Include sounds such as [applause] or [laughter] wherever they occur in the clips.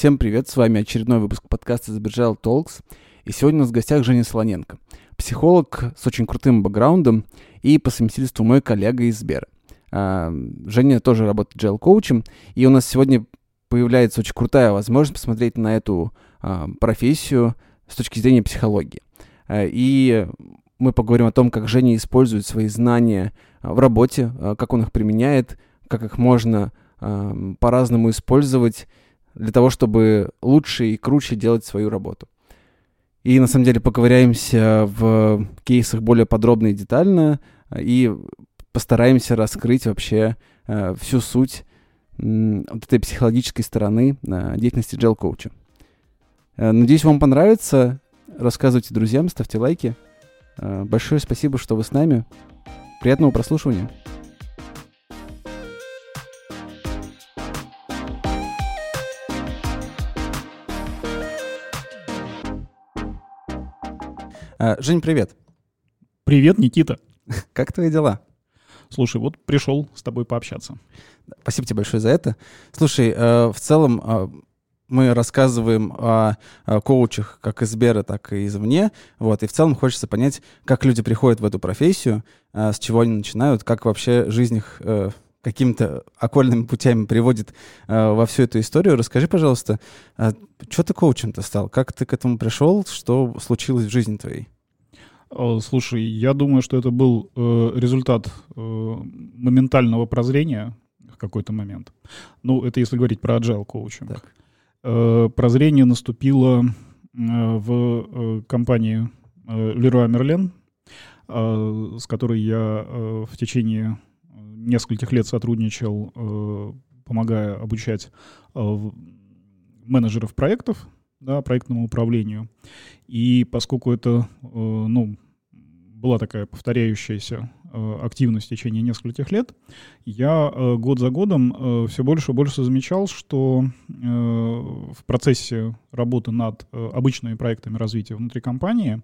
Всем привет, с вами очередной выпуск подкаста Сбежал Talks. И сегодня у нас в гостях Женя Солоненко, психолог с очень крутым бэкграундом и по совместительству мой коллега из Сбера. А, Женя тоже работает GL-коучем, и у нас сегодня появляется очень крутая возможность посмотреть на эту а, профессию с точки зрения психологии. А, и мы поговорим о том, как Женя использует свои знания в работе, как он их применяет, как их можно по-разному использовать для того, чтобы лучше и круче делать свою работу. И на самом деле поковыряемся в кейсах более подробно и детально и постараемся раскрыть вообще э, всю суть э, вот этой психологической стороны э, деятельности джел-коуча. Э, надеюсь, вам понравится. Рассказывайте друзьям, ставьте лайки. Э, большое спасибо, что вы с нами. Приятного прослушивания. Жень, привет. Привет, Никита. [laughs] Как твои дела? Слушай, вот пришел с тобой пообщаться. Спасибо тебе большое за это. Слушай, э, в целом э, мы рассказываем о, о коучах как из Сбера, так и извне. Вот, и в целом хочется понять, как люди приходят в эту профессию, э, с чего они начинают, как вообще жизнь их какими-то окольными путями приводит э, во всю эту историю. Расскажи, пожалуйста, э, что ты коучем-то стал? Как ты к этому пришел? Что случилось в жизни твоей? Слушай, я думаю, что это был э, результат э, моментального прозрения в какой-то момент. Ну, это если говорить про agile коучинг. Э, прозрение наступило э, в э, компании э, Leroy Merlin, э, с которой я э, в течение нескольких лет сотрудничал, э, помогая обучать э, менеджеров проектов, да, проектному управлению. И поскольку это, э, ну, была такая повторяющаяся активность в течение нескольких лет, я год за годом все больше и больше замечал, что в процессе работы над обычными проектами развития внутри компании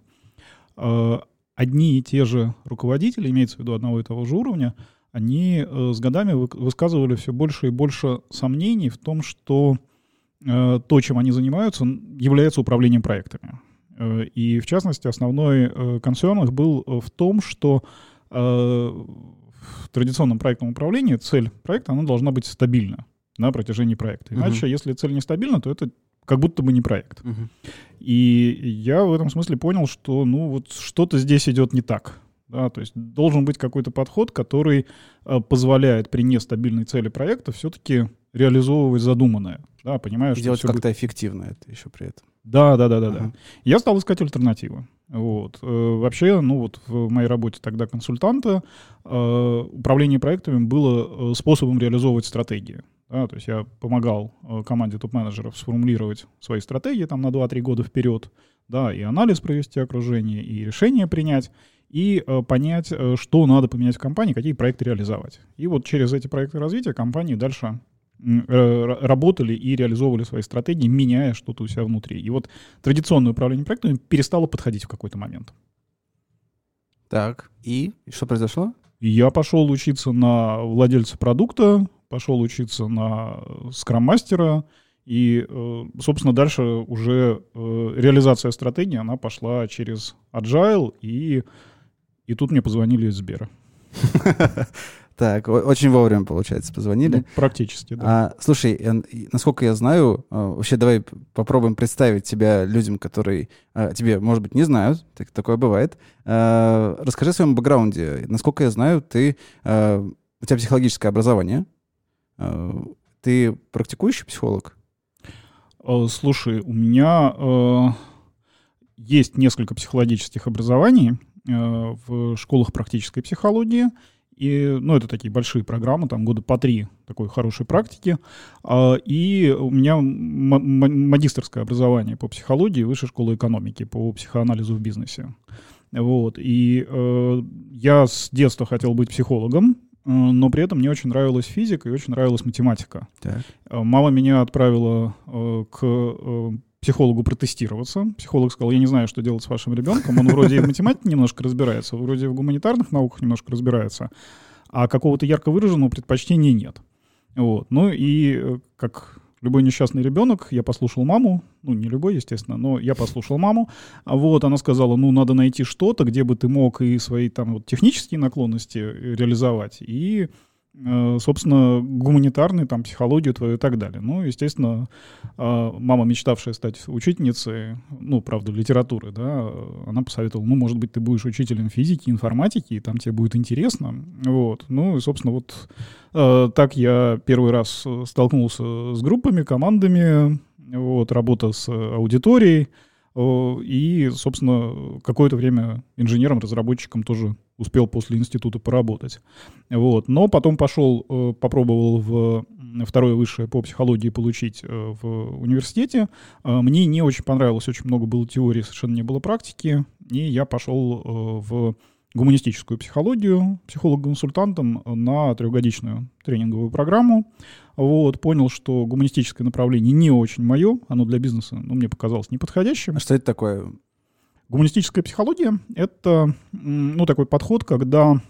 одни и те же руководители, имеется в виду одного и того же уровня, они э, с годами высказывали все больше и больше сомнений в том, что э, то, чем они занимаются, является управлением проектами. Э, и, в частности, основной концерн их был в том, что в традиционном проектном управлении цель проекта она должна быть стабильна на протяжении проекта. Иначе, uh-huh. если цель нестабильна, то это как будто бы не проект. Uh-huh. И я в этом смысле понял, что ну вот что-то здесь идет не так. Да, то есть должен быть какой-то подход, который э, позволяет при нестабильной цели проекта все-таки реализовывать задуманное. Да, понимаешь, делать как-то будет... эффективно это еще при этом. Да, да, да, да, ага. да. Я стал искать альтернативы. Вот. Э, вообще, ну вот в моей работе тогда консультанта э, управление проектами было способом реализовывать стратегии. Да, то есть я помогал команде топ-менеджеров сформулировать свои стратегии там на 2-3 года вперед, да, и анализ провести окружение, и решение принять и э, понять, э, что надо поменять в компании, какие проекты реализовать. И вот через эти проекты развития компании дальше э, работали и реализовывали свои стратегии, меняя что-то у себя внутри. И вот традиционное управление проектами перестало подходить в какой-то момент. Так, и, и что произошло? Я пошел учиться на владельца продукта, пошел учиться на скрам-мастера, и, собственно, дальше уже реализация стратегии, она пошла через Agile и и тут мне позвонили из Сбера. [laughs] Так, очень вовремя, получается, позвонили. Ну, практически, да. А, слушай, насколько я знаю, а, вообще давай попробуем представить тебя людям, которые а, тебе, может быть, не знают, так, такое бывает. А, расскажи о своем бэкграунде. Насколько я знаю, ты, а, у тебя психологическое образование. А, ты практикующий психолог? Слушай, у меня а, есть несколько психологических образований. Э, в школах практической психологии. И, ну, это такие большие программы, там года по три такой хорошей практики. А, и у меня магистрское образование по психологии, высшая школа экономики по психоанализу в бизнесе. Вот. И э, я с детства хотел быть психологом, э, но при этом мне очень нравилась физика и очень нравилась математика. Так. Э, мама меня отправила э, к психологу протестироваться. Психолог сказал, я не знаю, что делать с вашим ребенком. Он вроде и в математике немножко разбирается, вроде в гуманитарных науках немножко разбирается, а какого-то ярко выраженного предпочтения нет. Вот. Ну и, э, как любой несчастный ребенок, я послушал маму, ну, не любой, естественно, но я послушал маму, вот, она сказала, ну, надо найти что-то, где бы ты мог и свои там вот технические наклонности реализовать, и Э, собственно, гуманитарную, там, психологию твою и так далее. Ну, естественно, а, мама, мечтавшая стать учительницей, ну, правда, литературы, да, она посоветовала, ну, может быть, ты будешь учителем физики, информатики, и там тебе будет интересно. Вот. Ну, и, собственно, вот э, так я первый раз столкнулся с группами, командами, вот, работа с аудиторией, и, собственно, какое-то время инженером-разработчиком тоже успел после института поработать. Вот. Но потом пошел, э, попробовал в второе высшее по психологии получить э, в университете. Э, мне не очень понравилось, очень много было теории, совершенно не было практики. И я пошел в гуманистическую психологию психолог-консультантом на трехгодичную тренинговую программу. Вот, понял, что гуманистическое направление не очень мое, оно для бизнеса, ну, мне показалось неподходящим. А что это такое? Гуманистическая психология — это, ну, такой подход, когда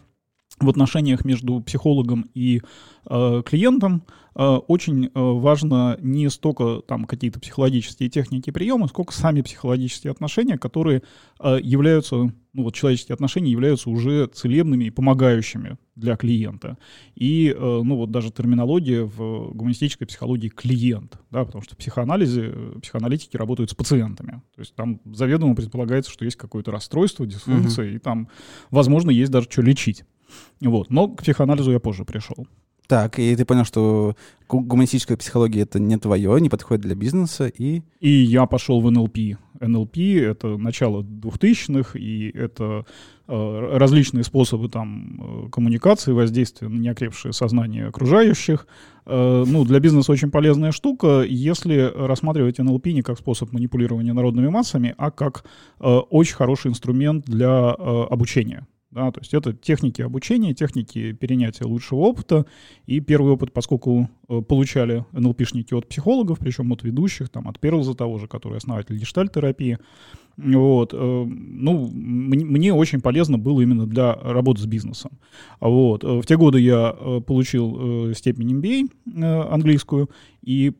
в отношениях между психологом и э, клиентом э, очень э, важно не столько там какие-то психологические техники приемы, сколько сами психологические отношения, которые э, являются, ну вот человеческие отношения являются уже целебными и помогающими для клиента. И, э, ну вот даже терминология в гуманистической психологии клиент, да, потому что в психоанализе э, психоаналитики работают с пациентами. То есть там заведомо предполагается, что есть какое-то расстройство, дисфункция, uh-huh. и там, возможно, есть даже что лечить. Вот. Но к психоанализу я позже пришел. Так, и ты понял, что гуманистическая психология это не твое, не подходит для бизнеса, и... И я пошел в НЛП. НЛП — это начало 2000-х, и это э, различные способы там э, коммуникации, воздействия на неокрепшее сознание окружающих. Э, ну, для бизнеса очень полезная штука, если рассматривать НЛП не как способ манипулирования народными массами, а как э, очень хороший инструмент для э, обучения. Да, то есть это техники обучения, техники перенятия лучшего опыта. И первый опыт, поскольку э, получали НЛПшники от психологов, причем от ведущих, там, от Перлза того же, который основатель гештальт-терапии, вот, э, ну, мне очень полезно было именно для работы с бизнесом. Вот. Э, в те годы я получил степень MBA английскую и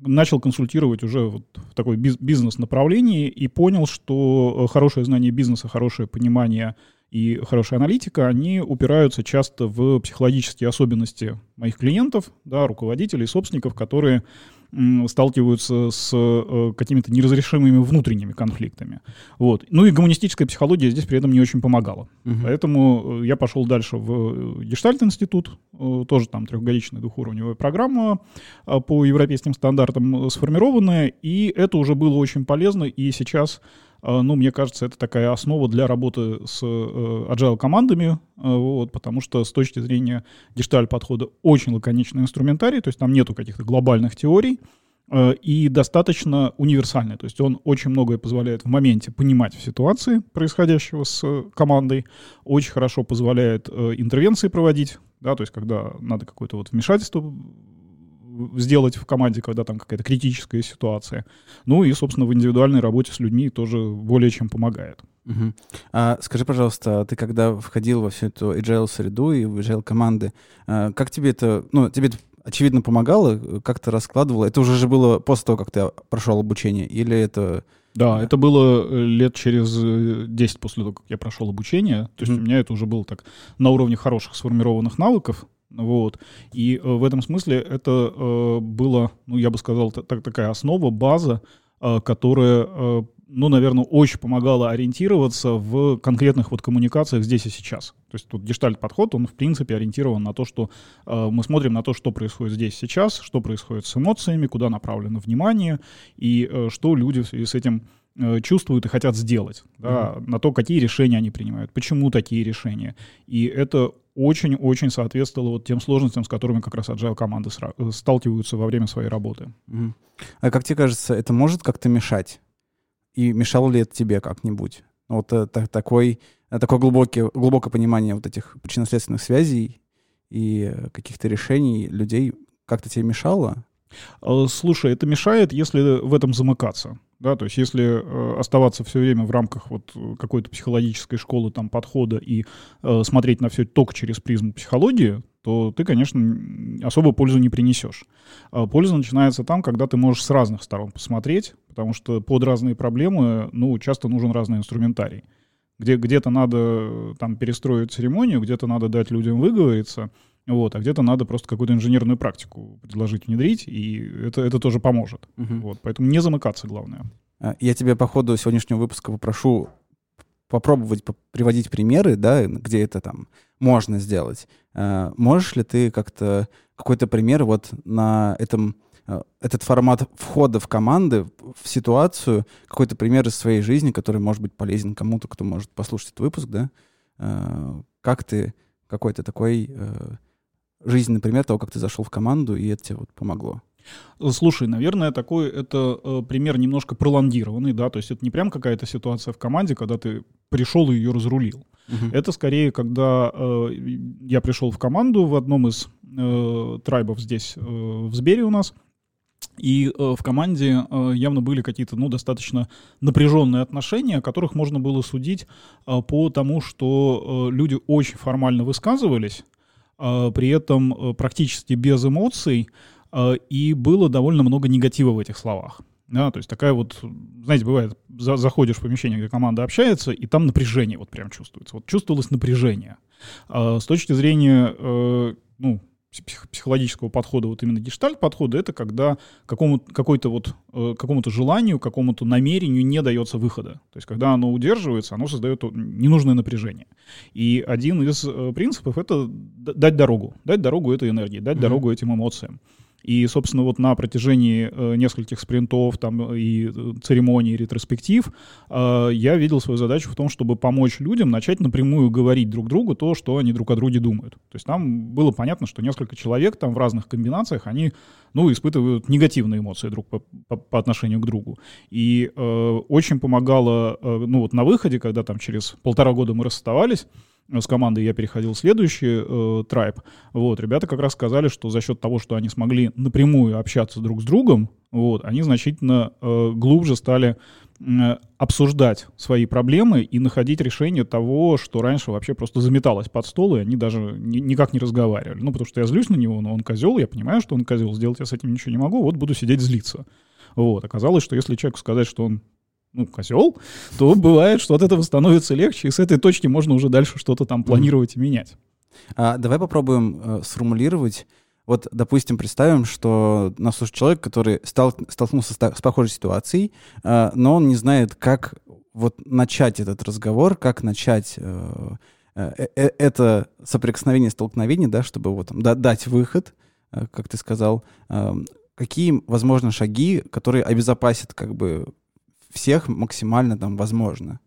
начал консультировать уже вот в такой бизнес-направлении и понял, что хорошее знание бизнеса, хорошее понимание и хорошая аналитика, они упираются часто в психологические особенности моих клиентов, да, руководителей, собственников, которые сталкиваются с э, какими-то неразрешимыми внутренними конфликтами. Вот. Ну и гуманистическая психология здесь при этом не очень помогала. Угу. Поэтому э, я пошел дальше в э, Гештальт-институт, тоже там трехгодичная двухуровневая программа по европейским стандартам сформированная, и это уже было очень полезно, и сейчас ну, мне кажется, это такая основа для работы с э, agile командами, а, вот, потому что с точки зрения гешталь-подхода очень лаконичный инструментарий, то есть там нету каких-то глобальных теорий, а, и достаточно универсальный. То есть он очень многое позволяет в моменте понимать в ситуации происходящего с командой, очень хорошо позволяет э, интервенции проводить, да, то есть когда надо какое-то вот вмешательство сделать в команде, когда там какая-то критическая ситуация. Ну и, собственно, в индивидуальной работе с людьми тоже более чем помогает. Угу. А скажи, пожалуйста, ты когда входил во всю эту agile среду и в agile команды, а, как тебе это, ну, тебе это очевидно помогало, как ты раскладывал? Это уже же было после того, как ты прошел обучение, или это... Да, это было э, лет через 10 э, после того, как я прошел обучение. То есть mm-hmm. у меня это уже было так на уровне хороших сформированных навыков. Вот. И э, в этом смысле это э, было, ну, я бы сказал, так, такая основа, база, э, которая, э, ну, наверное, очень помогала ориентироваться в конкретных вот коммуникациях здесь и сейчас. То есть тут гештальт-подход, он, в принципе, ориентирован на то, что э, мы смотрим на то, что происходит здесь сейчас, что происходит с эмоциями, куда направлено внимание, и э, что люди с этим э, чувствуют и хотят сделать, да, mm-hmm. на то, какие решения они принимают, почему такие решения. И это очень-очень соответствовало вот тем сложностям, с которыми как раз agile команды э, сталкиваются во время своей работы. Угу. А как тебе кажется, это может как-то мешать? И мешало ли это тебе как-нибудь? Вот это, такой, такое глубокое, глубокое понимание вот этих причинно-следственных связей и каких-то решений людей как-то тебе мешало? Э, слушай, это мешает, если в этом замыкаться. Да, то есть если э, оставаться все время в рамках вот какой-то психологической школы там подхода и э, смотреть на все только через призму психологии, то ты, конечно, особо пользу не принесешь. А польза начинается там, когда ты можешь с разных сторон посмотреть, потому что под разные проблемы, ну, часто нужен разный инструментарий. Где, где-то надо там перестроить церемонию, где-то надо дать людям выговориться, вот, а где-то надо просто какую-то инженерную практику предложить, внедрить, и это, это тоже поможет. Угу. Вот, поэтому не замыкаться, главное. А, я тебе по ходу сегодняшнего выпуска попрошу попробовать приводить примеры, да, где это там можно сделать. А, можешь ли ты как-то какой-то пример вот на этом а, этот формат входа в команды, в ситуацию, какой-то пример из своей жизни, который может быть полезен кому-то, кто может послушать этот выпуск, да? Как ты какой-то такой жизненный пример того, как ты зашел в команду, и это тебе вот помогло? Слушай, наверное, такой это э, пример немножко пролонгированный, да, то есть это не прям какая-то ситуация в команде, когда ты пришел и ее разрулил. Uh-huh. Это скорее, когда э, я пришел в команду в одном из э, трайбов здесь э, в Сбере у нас, и э, в команде э, явно были какие-то, ну, достаточно напряженные отношения, о которых можно было судить э, по тому, что э, люди очень формально высказывались, при этом э, практически без эмоций, а, и было довольно много негатива в этих словах. Да, то есть такая вот, знаете, бывает, за, заходишь в помещение, где команда общается, и там напряжение вот прям чувствуется. Вот чувствовалось напряжение. А, с точки зрения, э, психологического подхода, вот именно гештальт подхода, это когда какому, какой-то вот, э, какому-то желанию, какому-то намерению не дается выхода. То есть когда оно удерживается, оно создает ненужное напряжение. И один из э, принципов — это дать дорогу. Дать дорогу этой энергии, дать mm-hmm. дорогу этим эмоциям. И, собственно, вот на протяжении э, нескольких спринтов там, и э, церемоний, и ретроспектив э, я видел свою задачу в том, чтобы помочь людям начать напрямую говорить друг другу то, что они друг о друге думают. То есть там было понятно, что несколько человек там в разных комбинациях, они ну, испытывают негативные эмоции друг по, по, по отношению к другу. И э, очень помогало, э, ну вот на выходе, когда там через полтора года мы расставались, с командой я переходил в следующий э, трайб, вот, ребята как раз сказали, что за счет того, что они смогли напрямую общаться друг с другом, вот, они значительно э, глубже стали э, обсуждать свои проблемы и находить решение того, что раньше вообще просто заметалось под стол, и они даже ни, никак не разговаривали. Ну, потому что я злюсь на него, но он козел, я понимаю, что он козел, сделать я с этим ничего не могу, вот буду сидеть злиться. Вот, оказалось, что если человеку сказать, что он ну, козел, то бывает, что от этого становится легче, и с этой точки можно уже дальше что-то там планировать и менять. А, давай попробуем э, сформулировать. Вот, допустим, представим, что нас слушает человек, который стал, столкнулся с, с похожей ситуацией, э, но он не знает, как вот начать этот разговор, как начать э, э, э это соприкосновение, столкновение, да, чтобы вот там, да, дать выход, э, как ты сказал. Э, какие, возможно, шаги, которые обезопасят как бы всех максимально там возможно?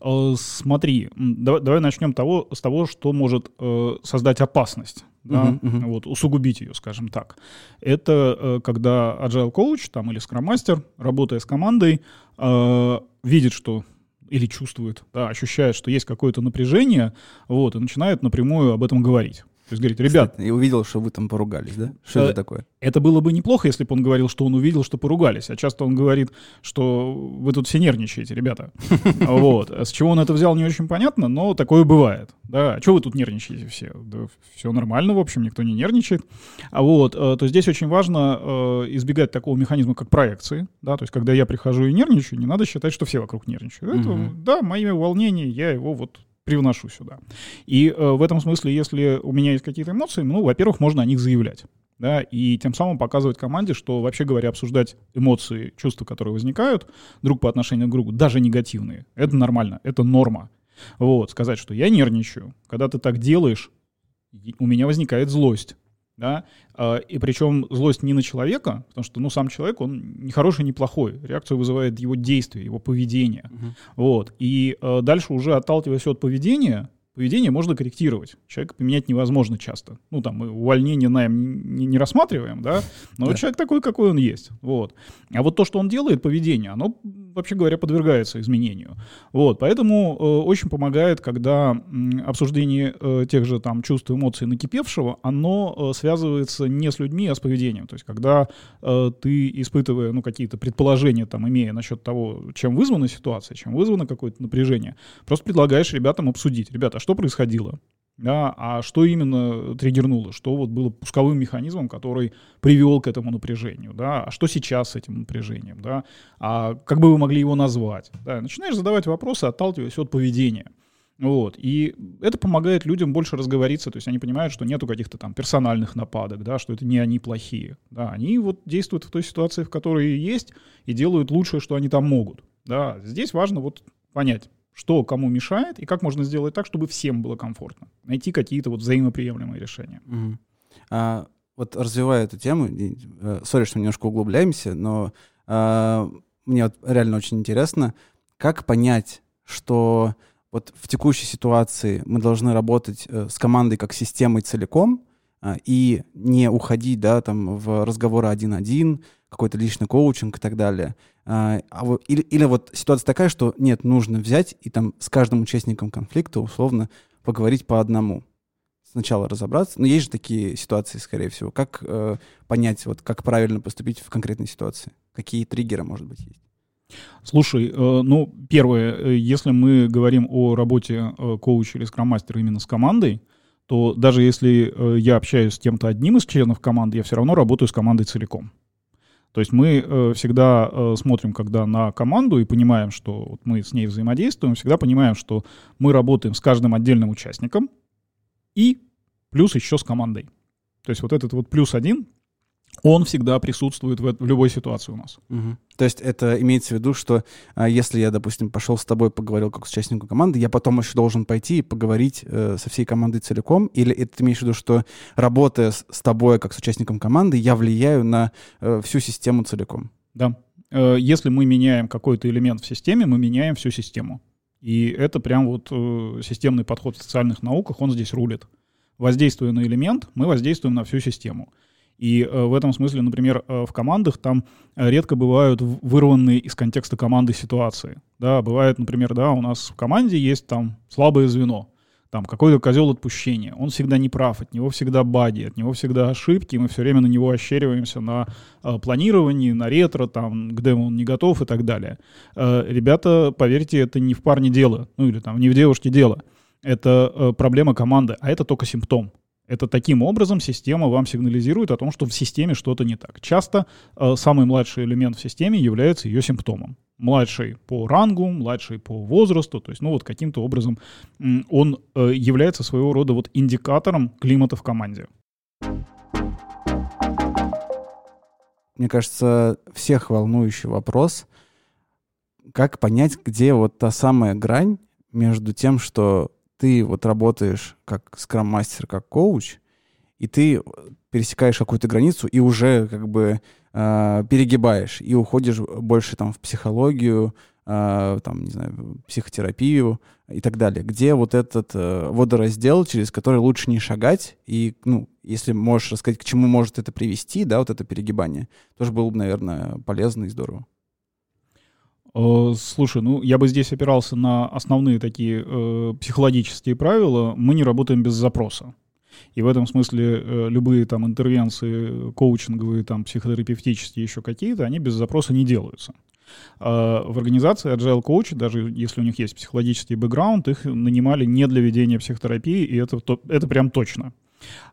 Э, смотри, давай, давай начнем того, с того, что может э, создать опасность, да, uh-huh, uh-huh. Вот, усугубить ее, скажем так. Это э, когда agile coach там, или Scrum Master, работая с командой, э, видит, что или чувствует, да, ощущает, что есть какое-то напряжение, вот, и начинает напрямую об этом говорить. То есть говорит, ребят... И увидел, что вы там поругались, да? Что это такое? Это было бы неплохо, если бы он говорил, что он увидел, что поругались. А часто он говорит, что вы тут все нервничаете, ребята. [laughs] Вот. А с чего он это взял, не очень понятно, но такое бывает. Да, а что вы тут нервничаете все? Да, все нормально, в общем, никто не нервничает. А вот, э, то здесь очень важно э, избегать такого механизма, как проекции. Да, то есть, когда я прихожу и нервничаю, не надо считать, что все вокруг нервничают. Это, да, мои волнения, я его вот привношу сюда. И э, в этом смысле, если у меня есть какие-то эмоции, ну, во-первых, можно о них заявлять. Да, и тем самым показывать команде, что, вообще говоря, обсуждать эмоции, чувства, которые возникают друг по отношению к другу, даже негативные, это нормально, это норма. Вот, сказать, что я нервничаю, когда ты так делаешь, у меня возникает злость да, а, и причем злость не на человека, потому что, ну, сам человек, он не хороший, не плохой, реакцию вызывает его действие, его поведение, uh-huh. вот, и э, дальше уже отталкиваясь от поведения, поведение можно корректировать. Человека поменять невозможно часто. Ну, там, мы увольнение найм не, не рассматриваем, да, но да. человек такой, какой он есть. Вот. А вот то, что он делает, поведение, оно, вообще говоря, подвергается изменению. Вот. Поэтому э, очень помогает, когда э, обсуждение э, тех же там чувств, эмоций накипевшего, оно э, связывается не с людьми, а с поведением. То есть, когда э, ты, испытывая, ну, какие-то предположения, там, имея насчет того, чем вызвана ситуация, чем вызвано какое-то напряжение, просто предлагаешь ребятам обсудить. Ребята, что происходило, да, а что именно триггернуло, что вот было пусковым механизмом, который привел к этому напряжению, да, а что сейчас с этим напряжением, да, а как бы вы могли его назвать, да, начинаешь задавать вопросы, отталкиваясь от поведения. Вот. И это помогает людям больше разговориться, то есть они понимают, что нету каких-то там персональных нападок, да, что это не они плохие. Да, они вот действуют в той ситуации, в которой есть, и делают лучшее, что они там могут. Да. Здесь важно вот понять, что кому мешает и как можно сделать так, чтобы всем было комфортно. Найти какие-то вот взаимоприемлемые решения. Угу. А, вот развивая эту тему, э, сори, что немножко углубляемся, но а, мне вот реально очень интересно, как понять, что вот в текущей ситуации мы должны работать э, с командой как системой целиком и не уходить, да, там в разговоры один-один, какой-то личный коучинг и так далее. А, а или, или вот ситуация такая, что нет, нужно взять и там с каждым участником конфликта условно поговорить по одному. Сначала разобраться. Но есть же такие ситуации, скорее всего. Как э, понять, вот как правильно поступить в конкретной ситуации? Какие триггеры, может быть, есть? Слушай, э, ну, первое, э, если мы говорим о работе э, коуча или скроммастера именно с командой, то даже если э, я общаюсь с кем-то одним из членов команды, я все равно работаю с командой целиком. То есть мы э, всегда э, смотрим, когда на команду и понимаем, что вот мы с ней взаимодействуем, всегда понимаем, что мы работаем с каждым отдельным участником и плюс еще с командой. То есть вот этот вот плюс один, он всегда присутствует в, в любой ситуации у нас. Угу. То есть это имеется в виду, что а, если я, допустим, пошел с тобой, поговорил как с участником команды, я потом еще должен пойти и поговорить э, со всей командой целиком? Или это ты имеешь в виду, что работая с, с тобой как с участником команды, я влияю на э, всю систему целиком? Да. Э, если мы меняем какой-то элемент в системе, мы меняем всю систему. И это прям вот э, системный подход в социальных науках, он здесь рулит. Воздействуя на элемент, мы воздействуем на всю систему. И э, в этом смысле, например, э, в командах там э, редко бывают вырванные из контекста команды ситуации. Да, бывает, например, да, у нас в команде есть там слабое звено, там какой-то козел отпущения, он всегда не прав, от него всегда баги, от него всегда ошибки, мы все время на него ощериваемся на э, планировании, на ретро, там, где он не готов и так далее. Э, ребята, поверьте, это не в парне дело, ну или там не в девушке дело. Это э, проблема команды, а это только симптом. Это таким образом система вам сигнализирует о том, что в системе что-то не так. Часто э, самый младший элемент в системе является ее симптомом. Младший по рангу, младший по возрасту, то есть, ну вот каким-то образом он э, является своего рода вот индикатором климата в команде. Мне кажется, всех волнующий вопрос, как понять, где вот та самая грань между тем, что ты вот работаешь как скрам-мастер, как коуч, и ты пересекаешь какую-то границу и уже как бы э, перегибаешь и уходишь больше там в психологию, э, там, не знаю, психотерапию и так далее. Где вот этот э, водораздел, через который лучше не шагать, и, ну, если можешь рассказать, к чему может это привести, да, вот это перегибание, тоже было бы, наверное, полезно и здорово. Э, слушай, ну я бы здесь опирался на основные такие э, психологические правила. Мы не работаем без запроса. И в этом смысле э, любые там интервенции коучинговые, там психотерапевтические, еще какие-то, они без запроса не делаются. Э, в организации Agile Coach, даже если у них есть психологический бэкграунд, их нанимали не для ведения психотерапии, и это, это прям точно.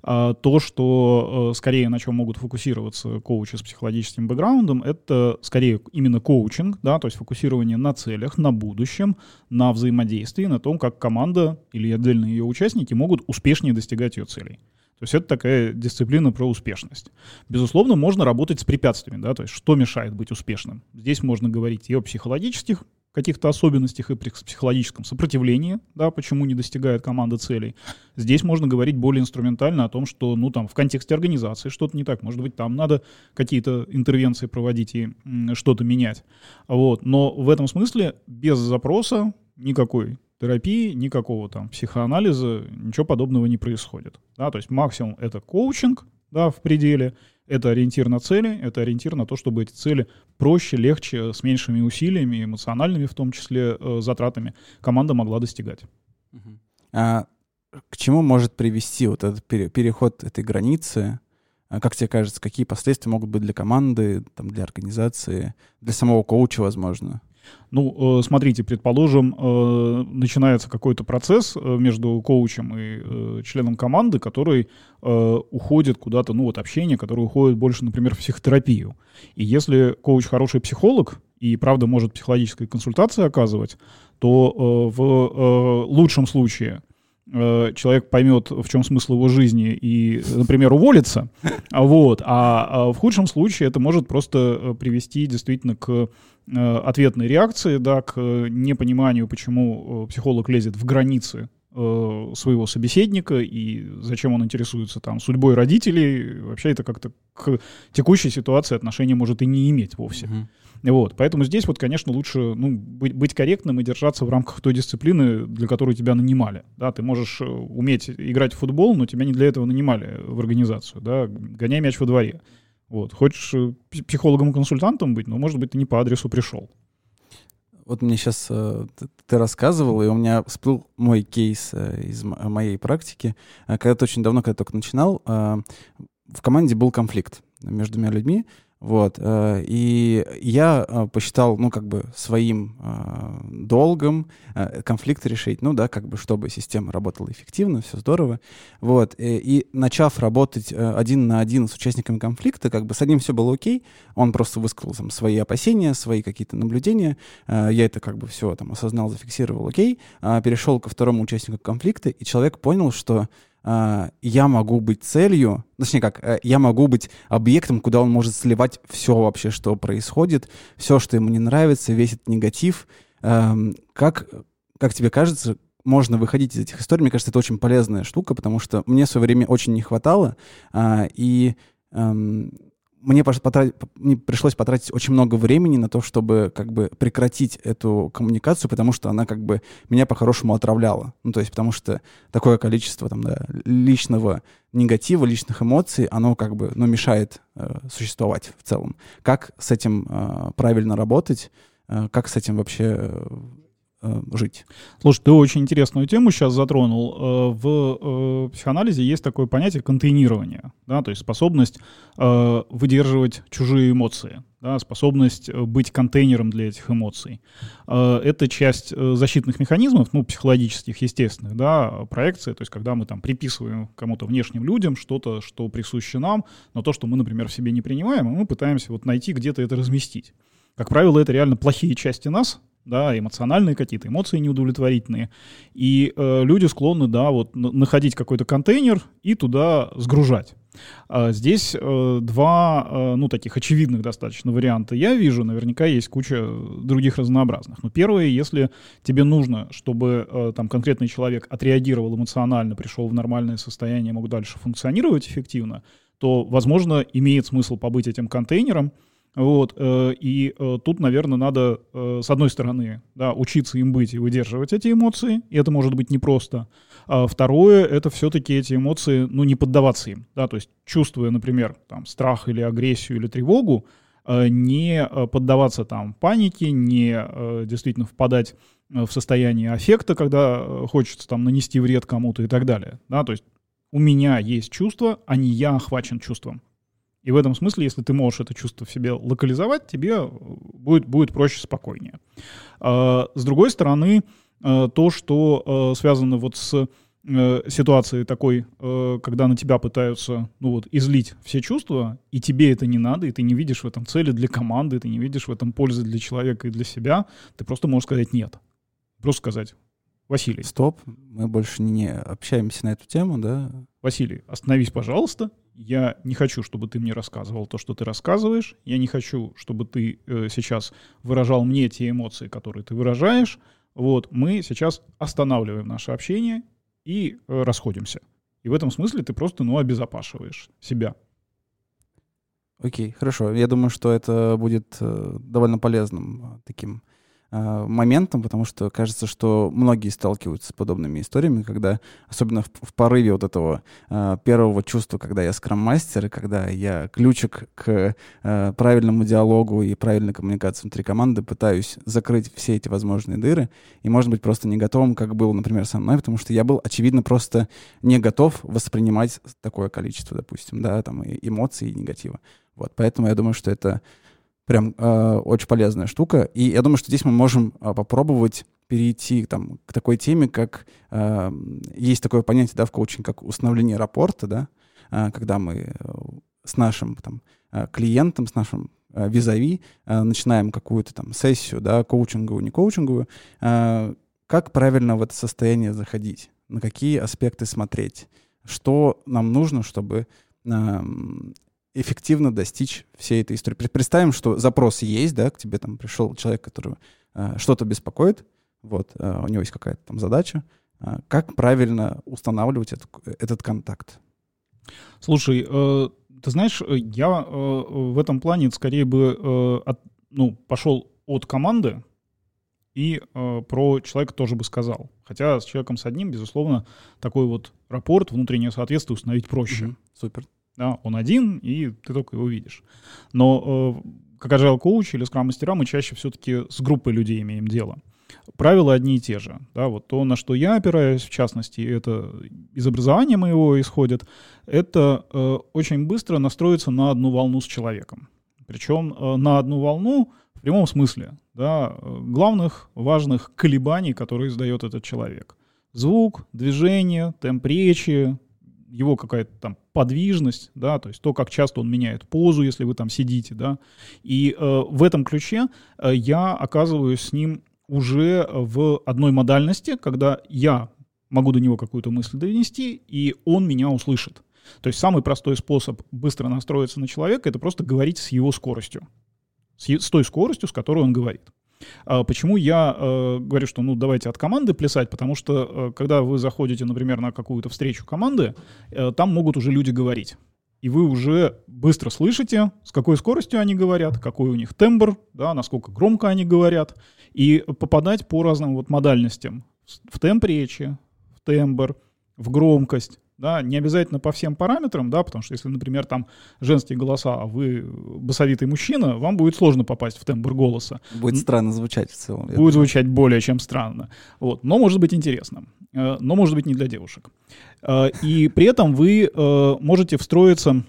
А, то, что э, скорее на чем могут фокусироваться коучи с психологическим бэкграундом, это скорее именно коучинг, да, то есть фокусирование на целях, на будущем, на взаимодействии, на том, как команда или отдельные ее участники могут успешнее достигать ее целей. То есть это такая дисциплина про успешность. Безусловно, можно работать с препятствиями, да, то есть что мешает быть успешным. Здесь можно говорить и о психологических каких-то особенностях и психологическом сопротивлении, да, почему не достигает команда целей. Здесь можно говорить более инструментально о том, что, ну, там, в контексте организации что-то не так. Может быть, там надо какие-то интервенции проводить и что-то менять. Вот. Но в этом смысле без запроса никакой терапии, никакого там психоанализа, ничего подобного не происходит. Да, то есть максимум это коучинг, да, в пределе, это ориентир на цели, это ориентир на то, чтобы эти цели проще, легче, с меньшими усилиями, эмоциональными в том числе э, затратами команда могла достигать. А к чему может привести вот этот переход этой границы? А как тебе кажется, какие последствия могут быть для команды, там, для организации, для самого коуча, возможно? Ну, э, смотрите, предположим, э, начинается какой-то процесс э, между коучем и членом команды, который уходит куда-то, ну вот общение, которое уходит больше, например, в психотерапию. И если коуч хороший психолог и, правда, может психологические консультации оказывать, то в лучшем случае человек поймет, в чем смысл его жизни и, например, уволится, вот, а, а в худшем случае это может просто привести действительно к Э, ответной реакции, да, к непониманию, почему э, психолог лезет в границы э, своего собеседника и зачем он интересуется там судьбой родителей, вообще это как-то к текущей ситуации отношения может и не иметь вовсе. Uh-huh. Вот, поэтому здесь вот, конечно, лучше ну, быть, быть корректным и держаться в рамках той дисциплины, для которой тебя нанимали. Да, ты можешь уметь играть в футбол, но тебя не для этого нанимали в организацию. Да, гоняй мяч во дворе. Вот. Хочешь э, психологом-консультантом быть, но, может быть, ты не по адресу пришел. Вот мне сейчас э, ты рассказывал, и у меня всплыл мой кейс э, из моей практики. Э, когда-то очень давно, когда только начинал, э, в команде был конфликт между двумя людьми. Вот. Э, и я э, посчитал, ну, как бы своим э, долгом конфликт решить, ну, да, как бы, чтобы система работала эффективно, все здорово. Вот. И начав работать один на один с участниками конфликта, как бы с одним все было окей, он просто высказал там свои опасения, свои какие-то наблюдения, я это как бы все там осознал, зафиксировал, окей, перешел ко второму участнику конфликта, и человек понял, что а, я могу быть целью, точнее как, э, я могу быть объектом, куда он может сливать все вообще, что происходит, все, что ему не нравится, весь этот негатив. Эм, как, как тебе кажется, можно выходить из этих историй? Мне кажется, это очень полезная штука, потому что мне в свое время очень не хватало, а, и эм, мне, потратить, мне пришлось потратить очень много времени на то, чтобы как бы прекратить эту коммуникацию, потому что она как бы меня по-хорошему отравляла. Ну, то есть потому что такое количество там, да, личного негатива, личных эмоций, оно как бы ну, мешает э, существовать в целом. Как с этим э, правильно работать, э, как с этим вообще э, жить. Слушай, ты очень интересную тему сейчас затронул. Э, в э, психоанализе есть такое понятие контейнирования, да, то есть способность э, выдерживать чужие эмоции, да, способность быть контейнером для этих эмоций. Это часть защитных механизмов, ну, психологических, естественных, да, проекции, то есть когда мы там приписываем кому-то внешним людям что-то, что присуще нам, но то, что мы, например, в себе не принимаем, мы пытаемся вот найти где-то это разместить. Как правило, это реально плохие части нас, да, эмоциональные какие-то, эмоции неудовлетворительные. И э, люди склонны, да, вот находить какой-то контейнер и туда сгружать. А здесь э, два, э, ну, таких очевидных достаточно варианта я вижу. Наверняка есть куча других разнообразных. Но первое, если тебе нужно, чтобы э, там конкретный человек отреагировал эмоционально, пришел в нормальное состояние, мог дальше функционировать эффективно, то, возможно, имеет смысл побыть этим контейнером, вот, э, и э, тут, наверное, надо, э, с одной стороны, да, учиться им быть и выдерживать эти эмоции, и это может быть непросто. А второе, это все-таки эти эмоции, ну, не поддаваться им, да, то есть чувствуя, например, там, страх или агрессию или тревогу, не поддаваться там панике, не действительно впадать в состояние аффекта, когда хочется там нанести вред кому-то и так далее, да, то есть у меня есть чувство, а не я охвачен чувством. И в этом смысле, если ты можешь это чувство в себе локализовать, тебе э, будет, будет проще, спокойнее. А, с другой стороны, э, то, что э, связано вот с ситуацией такой, когда на тебя пытаются ну вот, излить все чувства, и тебе это не надо, и ты не видишь в этом цели для команды, ты не видишь в этом пользы для человека и для себя, ты просто можешь сказать «нет». Просто сказать «Василий». Стоп, мы больше не общаемся на эту тему, да? Василий, остановись, пожалуйста, я не хочу, чтобы ты мне рассказывал то, что ты рассказываешь. Я не хочу, чтобы ты э, сейчас выражал мне те эмоции, которые ты выражаешь. Вот, мы сейчас останавливаем наше общение и э, расходимся. И в этом смысле ты просто, ну, обезопашиваешь себя. Окей, хорошо. Я думаю, что это будет э, довольно полезным э, таким моментом, потому что кажется, что многие сталкиваются с подобными историями, когда, особенно в, в порыве вот этого э, первого чувства, когда я скрам-мастер, и когда я ключик к э, правильному диалогу и правильной коммуникации внутри команды пытаюсь закрыть все эти возможные дыры, и, может быть, просто не готовым, как было, например, со мной, потому что я был, очевидно, просто не готов воспринимать такое количество, допустим, да, там, эмоций и негатива. Вот, поэтому я думаю, что это прям э, очень полезная штука. И я думаю, что здесь мы можем э, попробовать перейти там, к такой теме, как э, есть такое понятие да, в коучинге, как установление рапорта, да, э, когда мы э, с нашим там, э, клиентом, с нашим э, визави э, начинаем какую-то там сессию, да, коучинговую, не коучинговую, э, как правильно в это состояние заходить, на какие аспекты смотреть, что нам нужно, чтобы э, эффективно достичь всей этой истории. Представим, что запрос есть, да, к тебе там пришел человек, который э, что-то беспокоит, вот, э, у него есть какая-то там задача. Э, как правильно устанавливать этот, этот контакт? Слушай, э, ты знаешь, я э, в этом плане скорее бы э, от, ну, пошел от команды и э, про человека тоже бы сказал. Хотя с человеком с одним, безусловно, такой вот рапорт, внутреннее соответствие установить проще. Угу, супер. Да, он один, и ты только его видишь. Но э, как agile коуч или скрам-мастера мы чаще все-таки с группой людей имеем дело. Правила одни и те же. Да, вот то, на что я опираюсь, в частности, это из образования моего исходит, это э, очень быстро настроиться на одну волну с человеком. Причем э, на одну волну в прямом смысле, да, главных важных колебаний, которые издает этот человек. Звук, движение, темп речи, его какая-то там подвижность, да, то есть то, как часто он меняет позу, если вы там сидите, да, и э, в этом ключе э, я оказываюсь с ним уже в одной модальности, когда я могу до него какую-то мысль донести, и он меня услышит. То есть самый простой способ быстро настроиться на человека — это просто говорить с его скоростью, с, с той скоростью, с которой он говорит. А почему я э, говорю, что ну давайте от команды плясать, потому что э, когда вы заходите, например, на какую-то встречу команды, э, там могут уже люди говорить. И вы уже быстро слышите, с какой скоростью они говорят, какой у них тембр, да, насколько громко они говорят, и попадать по разным вот модальностям. В темп речи, в тембр, в громкость, да, не обязательно по всем параметрам, да, потому что если, например, там женские голоса, а вы басовитый мужчина, вам будет сложно попасть в тембр голоса. Будет странно звучать в целом. Будет звучать более чем странно. Вот. Но может быть интересно. Э, но может быть не для девушек. Э, и при этом вы э, можете встроиться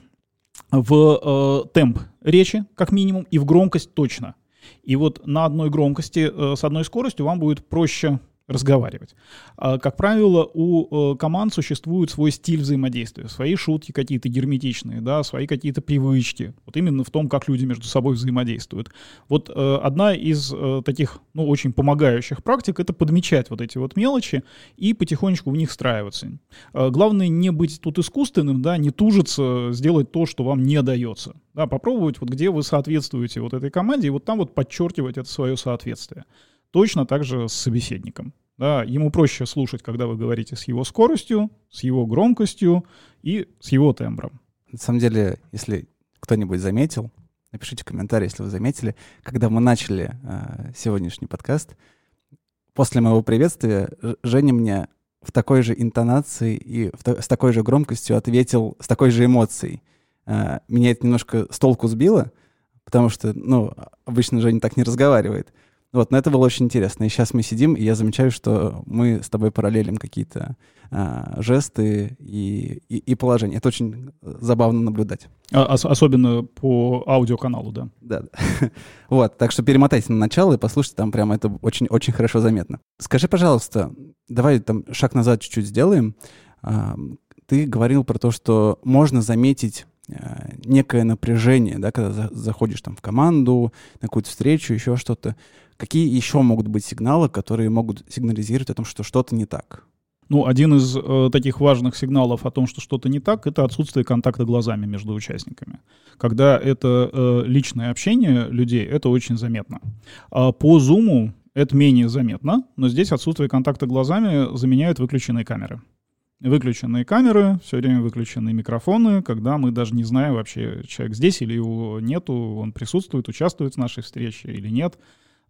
в темп речи, как минимум, и в громкость точно. И вот на одной громкости с одной скоростью вам будет проще разговаривать. А, как правило, у э, команд существует свой стиль взаимодействия, свои шутки какие-то герметичные, да, свои какие-то привычки. Вот именно в том, как люди между собой взаимодействуют. Вот э, одна из э, таких, ну, очень помогающих практик — это подмечать вот эти вот мелочи и потихонечку в них встраиваться. Главное не быть тут искусственным, да, не тужиться, сделать то, что вам не дается. Да, попробовать вот где вы соответствуете вот этой команде, и вот там вот подчеркивать это свое соответствие. Точно так же с собеседником. Да, ему проще слушать, когда вы говорите с его скоростью, с его громкостью и с его тембром. На самом деле, если кто-нибудь заметил, напишите комментарий, если вы заметили, когда мы начали э, сегодняшний подкаст, после моего приветствия Женя мне в такой же интонации и в, с такой же громкостью ответил, с такой же эмоцией. Э, меня это немножко с толку сбило, потому что, ну, обычно Женя так не разговаривает. Вот, но это было очень интересно. И сейчас мы сидим, и я замечаю, что мы с тобой параллелим какие-то а, жесты и, и, и положения. Это очень забавно наблюдать. А, ос- особенно по аудиоканалу, да. Да, [laughs] вот, так что перемотайте на начало и послушайте, там прямо это очень-очень хорошо заметно. Скажи, пожалуйста, давай там шаг назад чуть-чуть сделаем. А, ты говорил про то, что можно заметить а, некое напряжение, да, когда заходишь там в команду, на какую-то встречу, еще что-то. Какие еще могут быть сигналы, которые могут сигнализировать о том, что что-то не так? Ну, один из э, таких важных сигналов о том, что что-то не так, это отсутствие контакта глазами между участниками. Когда это э, личное общение людей, это очень заметно. А по Zoom это менее заметно, но здесь отсутствие контакта глазами заменяют выключенные камеры. Выключенные камеры, все время выключенные микрофоны, когда мы даже не знаем вообще, человек здесь или его нету, он присутствует, участвует в нашей встрече или нет.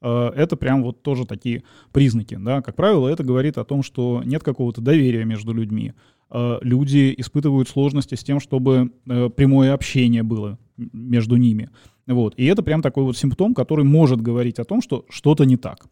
Э, это прям вот тоже такие признаки. Да? Как правило, это говорит о том, что нет какого-то доверия между людьми. Э, люди испытывают сложности с тем, чтобы э, прямое общение было между ними. Вот. И это прям такой вот симптом, который может говорить о том, что что-то не так.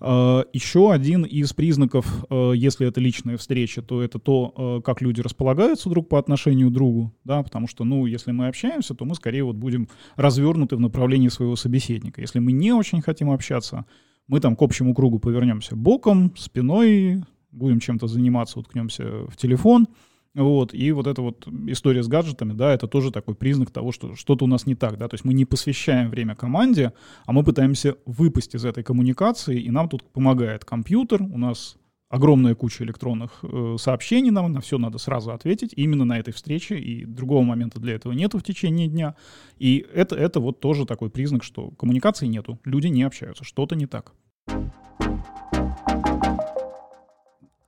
Э, еще один из признаков, если это личная встреча, то это то, как люди располагаются друг по отношению к другу, да, потому что, ну, если мы общаемся, то мы скорее вот будем развернуты в направлении своего собеседника. Если мы не очень хотим общаться, мы там к общему кругу повернемся боком, спиной, будем чем-то заниматься, уткнемся в телефон. Вот, и вот эта вот история с гаджетами, да, это тоже такой признак того, что что-то у нас не так, да, то есть мы не посвящаем время команде, а мы пытаемся выпасть из этой коммуникации, и нам тут помогает компьютер, у нас огромная куча электронных э, сообщений, нам на все надо сразу ответить, именно на этой встрече, и другого момента для этого нету в течение дня, и это, это вот тоже такой признак, что коммуникации нету, люди не общаются, что-то не так.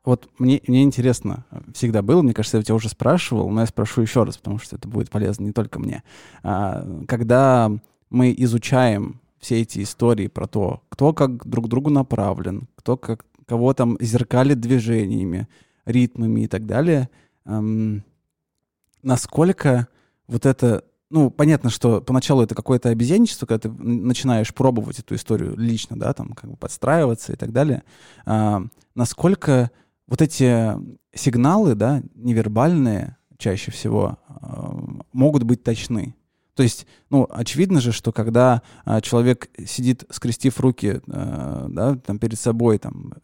Вот мне, мне интересно, всегда было, мне кажется, я тебя уже спрашивал, но я спрошу еще раз, потому что это будет полезно не только мне. А, когда мы изучаем все эти истории про то, кто как друг к другу направлен, кто как, кого там зеркалит движениями, ритмами и так далее, эм, насколько вот это ну, понятно, что поначалу это какое-то обезьянничество, когда ты начинаешь пробовать эту историю лично, да, там, как бы подстраиваться и так далее. А, насколько вот эти сигналы, да, невербальные чаще всего, э, могут быть точны. То есть, ну, очевидно же, что когда э, человек сидит, скрестив руки, э, да, там перед собой, там,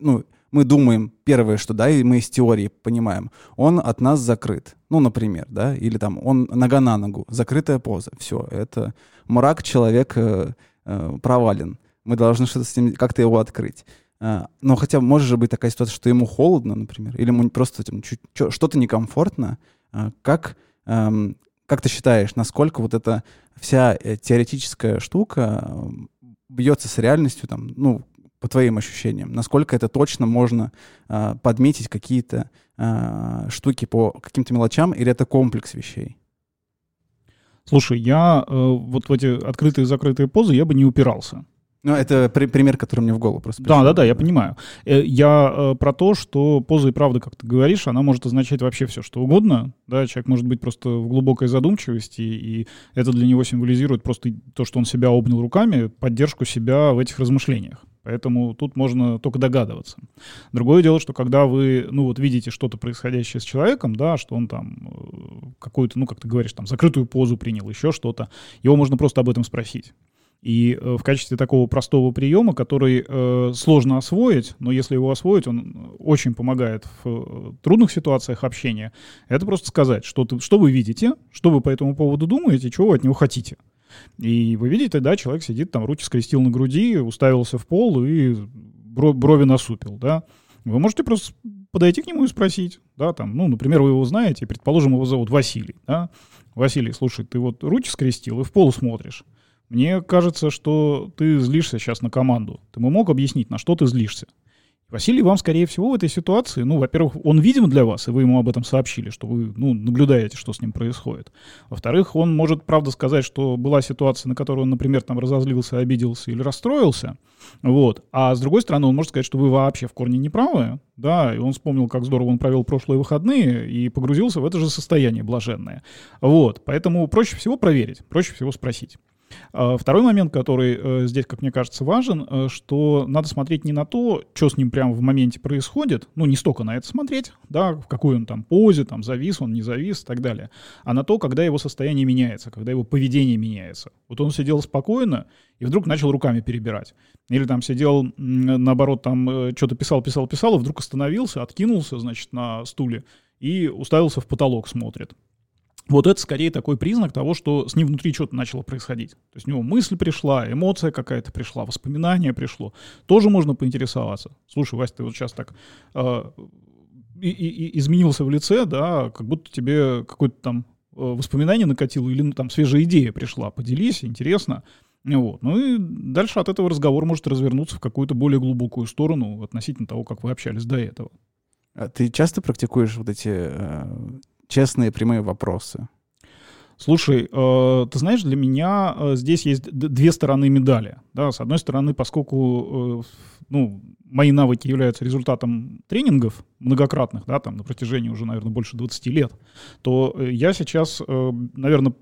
ну, мы думаем, первое, что, да, и мы из теории понимаем, он от нас закрыт. Ну, например, да, или там он нога на ногу, закрытая поза. Все, это мрак, человек э, э, провален. Мы должны что-то с ним, как-то его открыть. А, но хотя может же быть такая ситуация, что ему холодно, например, или ему просто там, чуть, что-то некомфортно. А, как, как ты считаешь, насколько вот эта вся э, теоретическая штука бьется с реальностью, там, ну, по твоим ощущениям? Насколько это точно можно а, подметить какие-то штуки по каким-то мелочам, или это комплекс вещей? Слушай, я э, вот в эти открытые и закрытые позы я бы не упирался. Ну, это при, пример, который мне в голову просто пришел. Да, да, да, я понимаю. Э, я э, про то, что поза и правда, как ты говоришь, она может означать вообще все, что угодно. Да, человек может быть просто в глубокой задумчивости, и это для него символизирует просто то, что он себя обнял руками, поддержку себя в этих размышлениях. Поэтому тут можно только догадываться. Другое дело, что когда вы, ну вот видите что-то происходящее с человеком, да, что он там э, какую-то, ну как ты говоришь, там закрытую позу принял, еще что-то, его можно просто об этом спросить. И э, в качестве такого простого приема, который э, сложно освоить, но если его освоить, он очень помогает в э, трудных ситуациях общения, это просто сказать, что, ты, что вы видите, что вы по этому поводу думаете, чего вы от него хотите. И вы видите, да, человек сидит там, руки скрестил на груди, уставился в пол и брови насупил, да. Вы можете просто подойти к нему и спросить, да, там, ну, например, вы его знаете, предположим, его зовут Василий, да. Василий, слушай, ты вот руки скрестил и в пол смотришь. Мне кажется, что ты злишься сейчас на команду. Ты бы мог объяснить, на что ты злишься? Василий вам, скорее всего, в этой ситуации, ну, во-первых, он видим для вас, и вы ему об этом сообщили, что вы, ну, наблюдаете, что с ним происходит. Во-вторых, он может, правда, сказать, что была ситуация, на которую он, например, там разозлился, обиделся или расстроился, вот. А с другой стороны, он может сказать, что вы вообще в корне не правы, да, и он вспомнил, как здорово он провел прошлые выходные и погрузился в это же состояние блаженное. Вот. Поэтому проще всего проверить, проще всего спросить. А, второй момент, который э, здесь, как мне кажется, важен, э, что надо смотреть не на то, что с ним прямо в моменте происходит, ну, не столько на это смотреть, да, в какой он там позе, там, завис он, не завис и так далее, а на то, когда его состояние меняется, когда его поведение меняется. Вот он сидел спокойно и вдруг начал руками перебирать. Или там сидел, наоборот, там э, что-то писал, писал, писал, и вдруг остановился, откинулся, значит, на стуле и уставился в потолок, смотрит. Вот это скорее такой признак того, что с ним внутри что-то начало происходить. То есть у него мысль пришла, эмоция какая-то пришла, воспоминание пришло. Тоже можно поинтересоваться. Слушай, Вася, ты вот сейчас так э, и, и, изменился в лице, да, как будто тебе какое-то там э, воспоминание накатило или ну, там свежая идея пришла. Поделись, интересно. Вот. Ну и дальше от этого разговор может развернуться в какую-то более глубокую сторону относительно того, как вы общались до этого. А ты часто практикуешь вот эти э, честные прямые вопросы? Слушай, э, ты знаешь, для меня э, здесь есть две стороны медали. Да? С одной стороны, поскольку э, ну, мои навыки являются результатом тренингов многократных, да, там на протяжении уже, наверное, больше 20 лет, то я сейчас, наверное,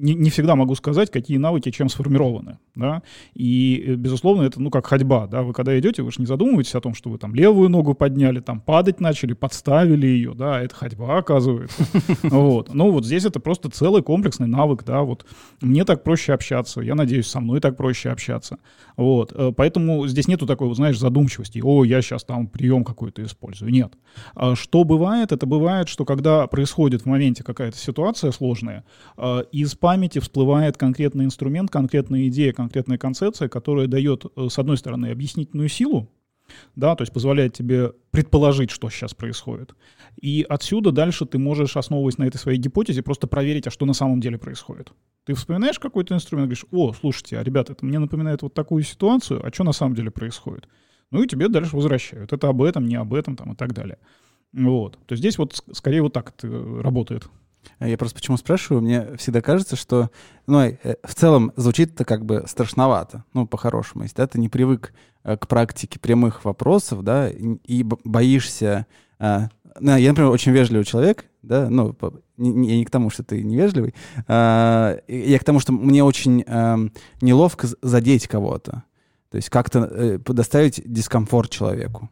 не, не всегда могу сказать, какие навыки чем сформированы, да, и, э, безусловно, это, ну, как ходьба, да, вы когда идете, вы же не задумываетесь о том, что вы там левую ногу подняли, там падать начали, подставили ее, да, это ходьба, оказывается, [laughs] вот, ну, вот здесь это просто целый комплексный навык, да, вот, мне так проще общаться, я надеюсь, со мной так проще общаться, вот, э, поэтому здесь нету такой, вот, знаешь, задумчивости, о, я сейчас там прием какой-то использую, нет. А что бывает, это бывает, что когда происходит в моменте какая-то ситуация сложная, э, из памяти всплывает конкретный инструмент, конкретная идея, конкретная концепция, которая дает, э, с одной стороны, объяснительную силу, да, то есть позволяет тебе предположить, что сейчас происходит. И отсюда дальше ты можешь, основываясь на этой своей гипотезе, просто проверить, а что на самом деле происходит. Ты вспоминаешь какой-то инструмент, говоришь, о, слушайте, а, ребята, это мне напоминает вот такую ситуацию, а что на самом деле происходит? Ну и тебе дальше возвращают. Это об этом, не об этом, там и так далее. Вот. То есть здесь вот скорее вот так это работает. А я просто почему спрашиваю, мне всегда кажется, что, ну, э, в целом звучит это как бы страшновато, ну, по-хорошему, если да, ты не привык э, к практике прямых вопросов, да, и боишься... А, ну, я, например, очень вежливый человек, да, ну, не, не, к тому, что ты невежливый, а, я к тому, что мне очень неловко задеть кого-то, то есть как-то э, доставить дискомфорт человеку.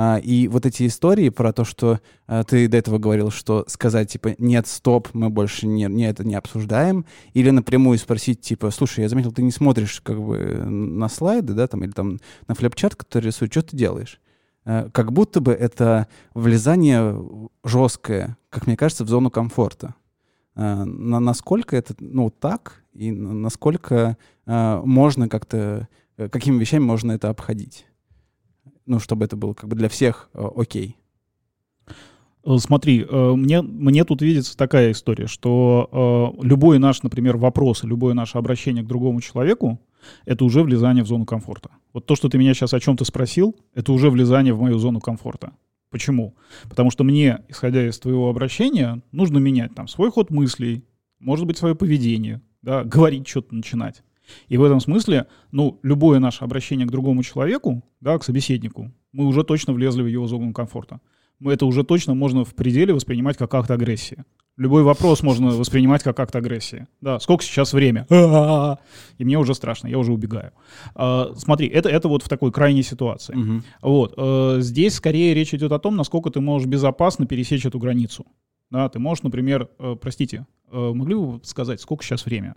А, и вот эти истории про то, что а, ты до этого говорил, что сказать, типа, нет, стоп, мы больше не, не это не обсуждаем, или напрямую спросить, типа, слушай, я заметил, ты не смотришь как бы на слайды, да, там, или там на флепчат, который рисует, что ты делаешь? А, как будто бы это влезание жесткое, как мне кажется, в зону комфорта. На, насколько это, ну, так, и насколько можно как-то, э, какими вещами можно это обходить? Ну, чтобы это было как бы для всех э, окей? Э, смотри, э, мне, мне тут видится такая история, что э, любой наш, например, вопрос, любое наше обращение к другому человеку, это уже влезание в зону комфорта. Вот то, что ты меня сейчас о чем-то спросил, это уже влезание в мою зону комфорта. Почему? Потому что мне, исходя из твоего обращения, нужно менять там свой ход мыслей, может быть, свое поведение, да, говорить что-то начинать. И в этом смысле, ну, любое наше обращение к другому человеку, да, к собеседнику, мы уже точно влезли в его зону комфорта. Мы это уже точно можно в пределе воспринимать как акт агрессии. Любой вопрос можно воспринимать как акт агрессии. Да, сколько сейчас время? [laughs] И мне уже страшно, я уже убегаю. А, смотри, это, это вот в такой крайней ситуации. Угу. Вот. А, здесь скорее речь идет о том, насколько ты можешь безопасно пересечь эту границу. Да, ты можешь, например, э, простите, э, могли бы сказать, сколько сейчас время?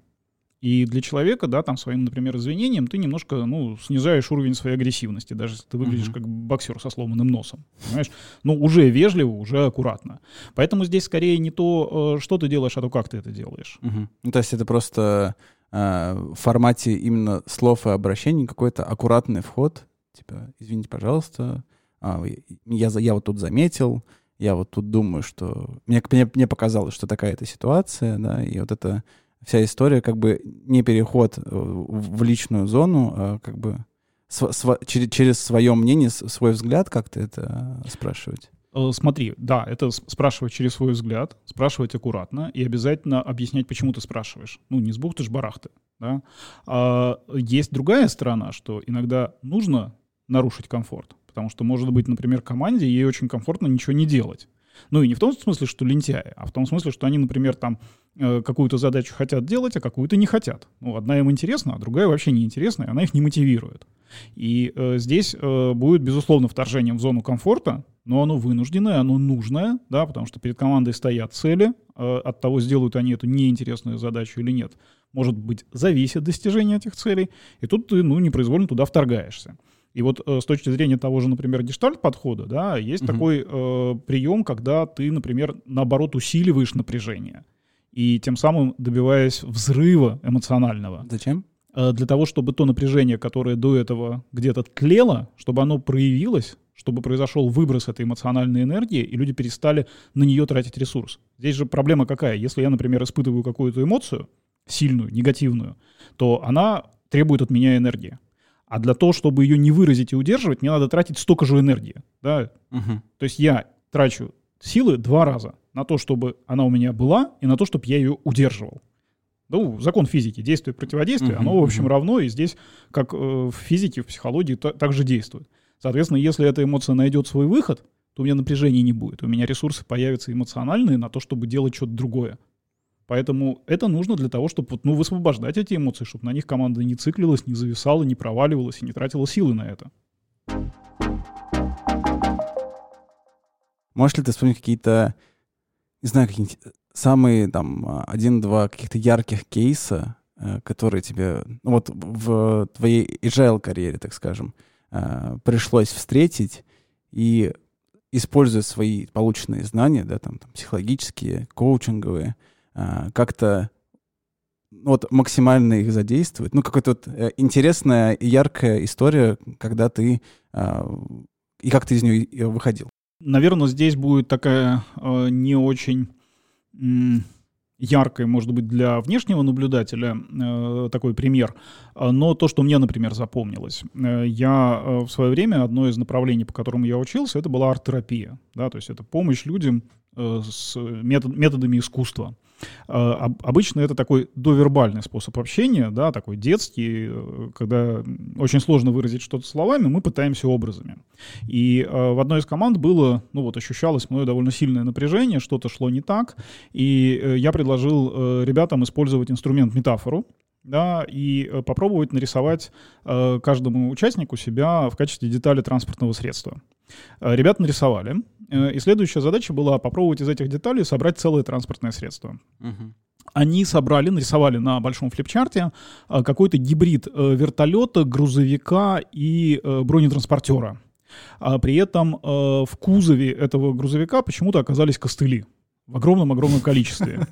И для человека, да, там своим, например, извинением ты немножко, ну, снижаешь уровень своей агрессивности, даже если ты выглядишь uh-huh. как боксер со сломанным носом, понимаешь? Ну, уже вежливо, уже аккуратно. Поэтому здесь скорее не то, э, что ты делаешь, а то, как ты это делаешь. Uh-huh. Ну, то есть это просто э, в формате именно слов и обращений какой-то аккуратный вход, типа, извините, пожалуйста, а, я, я вот тут заметил, я вот тут думаю, что... Мне, мне, мне показалось, что такая-то ситуация, да, и вот это вся история как бы не переход э, в личную зону, а как бы св- св- через, через свое мнение, свой взгляд как-то это спрашивать. Э, смотри, да, это спрашивать через свой взгляд, спрашивать аккуратно и обязательно объяснять, почему ты спрашиваешь. Ну, не с бухты-барахты, да. А есть другая сторона, что иногда нужно нарушить комфорт, потому что, может быть, например, команде ей очень комфортно ничего не делать. Ну и не в том смысле, что лентяи, а в том смысле, что они, например, там какую-то задачу хотят делать, а какую-то не хотят. Ну, одна им интересна, а другая вообще не интересна, и она их не мотивирует. И э, здесь э, будет, безусловно, вторжением в зону комфорта, но оно вынужденное, оно нужное, да, потому что перед командой стоят цели, э, от того, сделают они эту неинтересную задачу или нет. Может быть, зависит достижение этих целей, и тут ты, ну, непроизвольно туда вторгаешься. И вот э, с точки зрения того же, например, гештальт-подхода, да, есть угу. такой э, прием, когда ты, например, наоборот усиливаешь напряжение и тем самым добиваясь взрыва эмоционального. Зачем? Э, для того, чтобы то напряжение, которое до этого где-то тлело, чтобы оно проявилось, чтобы произошел выброс этой эмоциональной энергии, и люди перестали на нее тратить ресурс. Здесь же проблема какая? Если я, например, испытываю какую-то эмоцию, сильную, негативную, то она требует от меня энергии. А для того, чтобы ее не выразить и удерживать, мне надо тратить столько же энергии. Да? Угу. То есть я трачу силы два раза на то, чтобы она у меня была, и на то, чтобы я ее удерживал. Ну, закон физики, действие противодействие, оно, в общем, равно, и здесь, как в физике, в психологии, также действует. Соответственно, если эта эмоция найдет свой выход, то у меня напряжения не будет. У меня ресурсы появятся эмоциональные на то, чтобы делать что-то другое. Поэтому это нужно для того, чтобы ну, высвобождать эти эмоции, чтобы на них команда не циклилась, не зависала, не проваливалась и не тратила силы на это. Можешь ли ты вспомнить какие-то, не знаю, какие-нибудь самые там один-два каких-то ярких кейса, э, которые тебе, ну вот в твоей agile карьере, так скажем, э, пришлось встретить и используя свои полученные знания, да, там, там психологические, коучинговые, а, как-то вот максимально их задействовать. Ну, какая-то вот э, интересная и яркая история, когда ты а, и как ты из нее выходил. Наверное, здесь будет такая э, не очень яркой, может быть, для внешнего наблюдателя э, такой пример, но то, что мне, например, запомнилось. Э, я э, в свое время, одно из направлений, по которому я учился, это была арт-терапия, да, то есть это помощь людям э, с метод, методами искусства. Э, обычно это такой довербальный способ общения, да, такой детский, э, когда очень сложно выразить что-то словами, мы пытаемся образами. И э, в одной из команд было, ну вот ощущалось мною довольно сильное напряжение, что-то шло не так, и я предложил ребятам использовать инструмент метафору, да, и попробовать нарисовать каждому участнику себя в качестве детали транспортного средства. Ребята нарисовали, Э, и следующая задача была попробовать из этих деталей собрать целое транспортное средство. Угу. Они собрали, нарисовали на большом флипчарте э, какой-то гибрид э, вертолета, грузовика и бронетранспортера. А при этом в кузове этого грузовика почему-то оказались костыли в огромном-огромном количестве.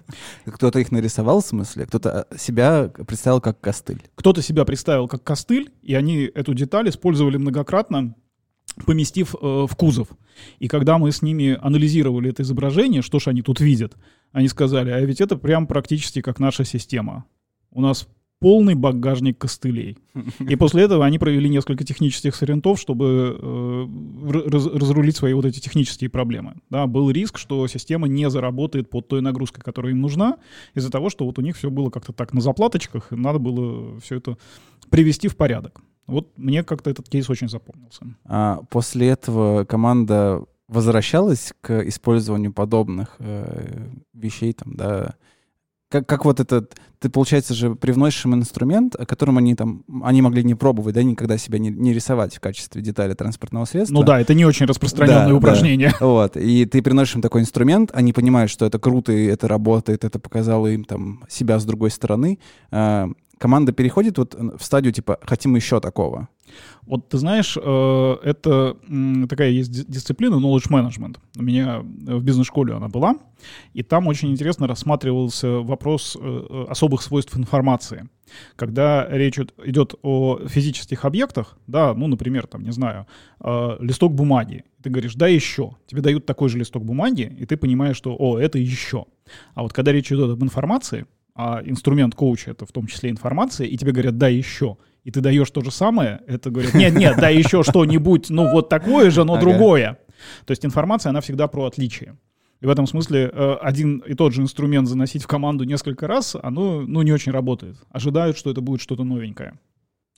Кто-то их нарисовал, в смысле? Кто-то себя представил как костыль? Кто-то себя представил как костыль, и они эту деталь использовали многократно поместив э, в кузов. И когда мы с ними анализировали это изображение, что же они тут видят, они сказали, а ведь это прям практически как наша система. У нас полный багажник костылей. И после этого они провели несколько технических сорентов, чтобы э, раз, разрулить свои вот эти технические проблемы. Да, был риск, что система не заработает под той нагрузкой, которая им нужна, из-за того, что вот у них все было как-то так на заплаточках, и надо было все это привести в порядок. Вот мне как-то этот кейс очень запомнился. А после этого команда возвращалась к использованию подобных э, вещей, там, да, как, как вот этот, ты, получается же, привносишь им инструмент, о котором они там, они могли не пробовать, да, никогда себя не, не рисовать в качестве детали транспортного средства. Ну да, это не очень распространенное да, упражнение. Да. [laughs] Вот, и ты приносишь им такой инструмент, они понимают, что это круто, и это работает, это показало им там себя с другой стороны. Команда переходит вот в стадию типа «хотим еще такого». Вот ты знаешь, э, это такая есть дисциплина knowledge management. У меня в бизнес-школе она была, и там очень интересно рассматривался вопрос э, особых свойств информации. Когда речь идет о физических объектах, да, ну, например, там, не знаю, э, листок бумаги, ты говоришь, да, еще. Тебе дают такой же листок бумаги, и ты понимаешь, что, о, это еще. А вот когда речь идет об информации, а инструмент коуча — это в том числе информация, и тебе говорят, да, еще, и ты даешь то же самое, это говорят, нет, нет, да еще что-нибудь, ну вот такое же, но ага. другое. То есть информация, она всегда про отличие. И в этом смысле э, один и тот же инструмент заносить в команду несколько раз, оно ну, не очень работает. Ожидают, что это будет что-то новенькое.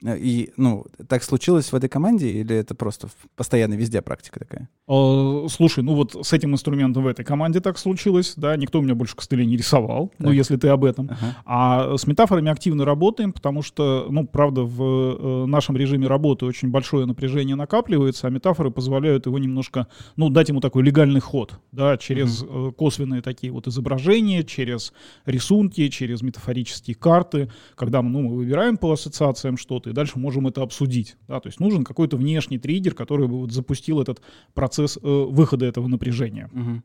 Э, и, ну, так случилось в этой команде или это просто постоянно везде практика такая? Слушай, ну вот с этим инструментом в этой команде так случилось, да, никто у меня больше костылей не рисовал, так. ну, если ты об этом. Ага. А с метафорами активно работаем, потому что, ну, правда, в э, нашем режиме работы очень большое напряжение накапливается, а метафоры позволяют его немножко, ну, дать ему такой легальный ход, да, через угу. косвенные такие вот изображения, через рисунки, через метафорические карты, когда ну, мы выбираем по ассоциациям что-то, и дальше можем это обсудить. Да? То есть нужен какой-то внешний триггер, который бы вот запустил этот процесс э, выхода этого напряжения. Угу.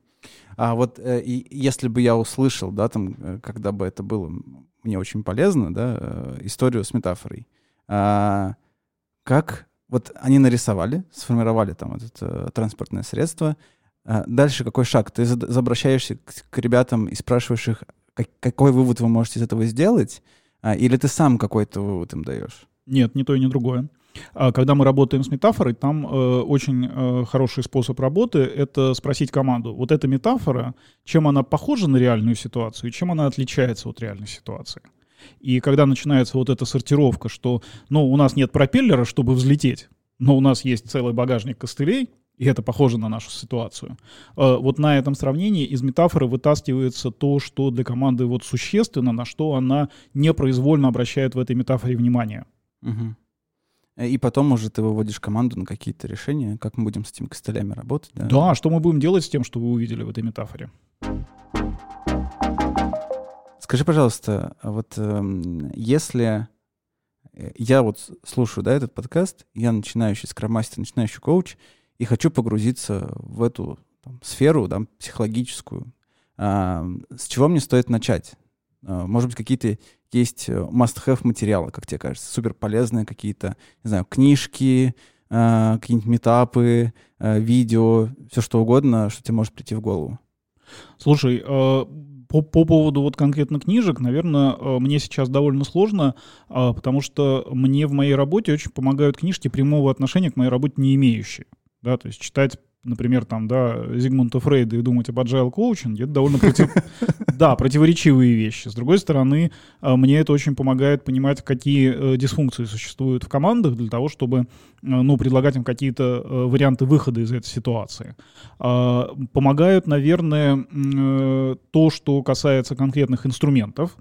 А вот э, и, если бы я услышал, да, там, э, когда бы это было мне очень полезно, да, э, историю с метафорой, а, как вот они нарисовали, сформировали там это э, транспортное средство, а дальше какой шаг? Ты обращаешься к, к ребятам и спрашиваешь их, как, какой вывод вы можете из этого сделать, а, или ты сам какой-то вывод им даешь? Нет, ни то и ни другое. А когда мы работаем с метафорой, там э, очень э, хороший способ работы — это спросить команду, вот эта метафора, чем она похожа на реальную ситуацию, и чем она отличается от реальной ситуации. И когда начинается вот эта сортировка, что, ну, у нас нет пропеллера, чтобы взлететь, но у нас есть целый багажник костылей, и это похоже на нашу ситуацию. Э, вот на этом сравнении из метафоры вытаскивается то, что для команды вот существенно, на что она непроизвольно обращает в этой метафоре внимание. Угу. И потом уже ты выводишь команду на какие-то решения, как мы будем с этими костылями работать. Да, да что мы будем делать с тем, что вы увидели в этой метафоре. Скажи, пожалуйста, а вот э, если я вот слушаю, да, этот подкаст, я начинающий скромастер, начинающий коуч, и хочу погрузиться в эту там, сферу да, психологическую. А, с чего мне стоит начать? А, может быть, какие-то есть must-have материалы, как тебе кажется, супер полезные какие-то, не знаю, книжки, а, какие-нибудь метапы, видео, все что угодно, что тебе может прийти в голову. Слушай, по, по поводу вот конкретно книжек, наверное, э, мне сейчас довольно сложно, потому что мне в моей работе очень помогают книжки прямого отношения к моей работе не имеющие. Да, то есть читать например, там, да, Зигмунда Фрейда и думать об agile коучинге, это довольно против... [laughs] да, противоречивые вещи. С другой стороны, а, мне это очень помогает понимать, какие э, дисфункции существуют в командах для того, чтобы, э, ну, предлагать им какие-то э, варианты выхода из этой ситуации. А, помогают, наверное, то, что касается конкретных инструментов,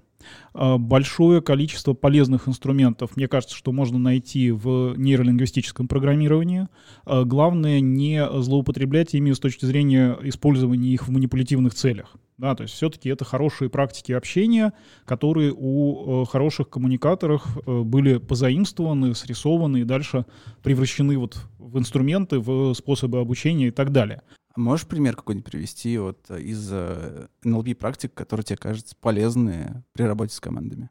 большое количество полезных инструментов, мне кажется, что можно найти в нейролингвистическом программировании. А, главное не злоупотреблять ими с точки зрения использования их в манипулятивных целях. Да, то есть все-таки это хорошие практики общения, которые у э, хороших коммуникаторов э, были позаимствованы, срисованы и дальше превращены вот в инструменты, в способы обучения и так далее. Можешь пример какой-нибудь привести вот э, из NLP практик, которые тебе кажутся полезные при работе с командами?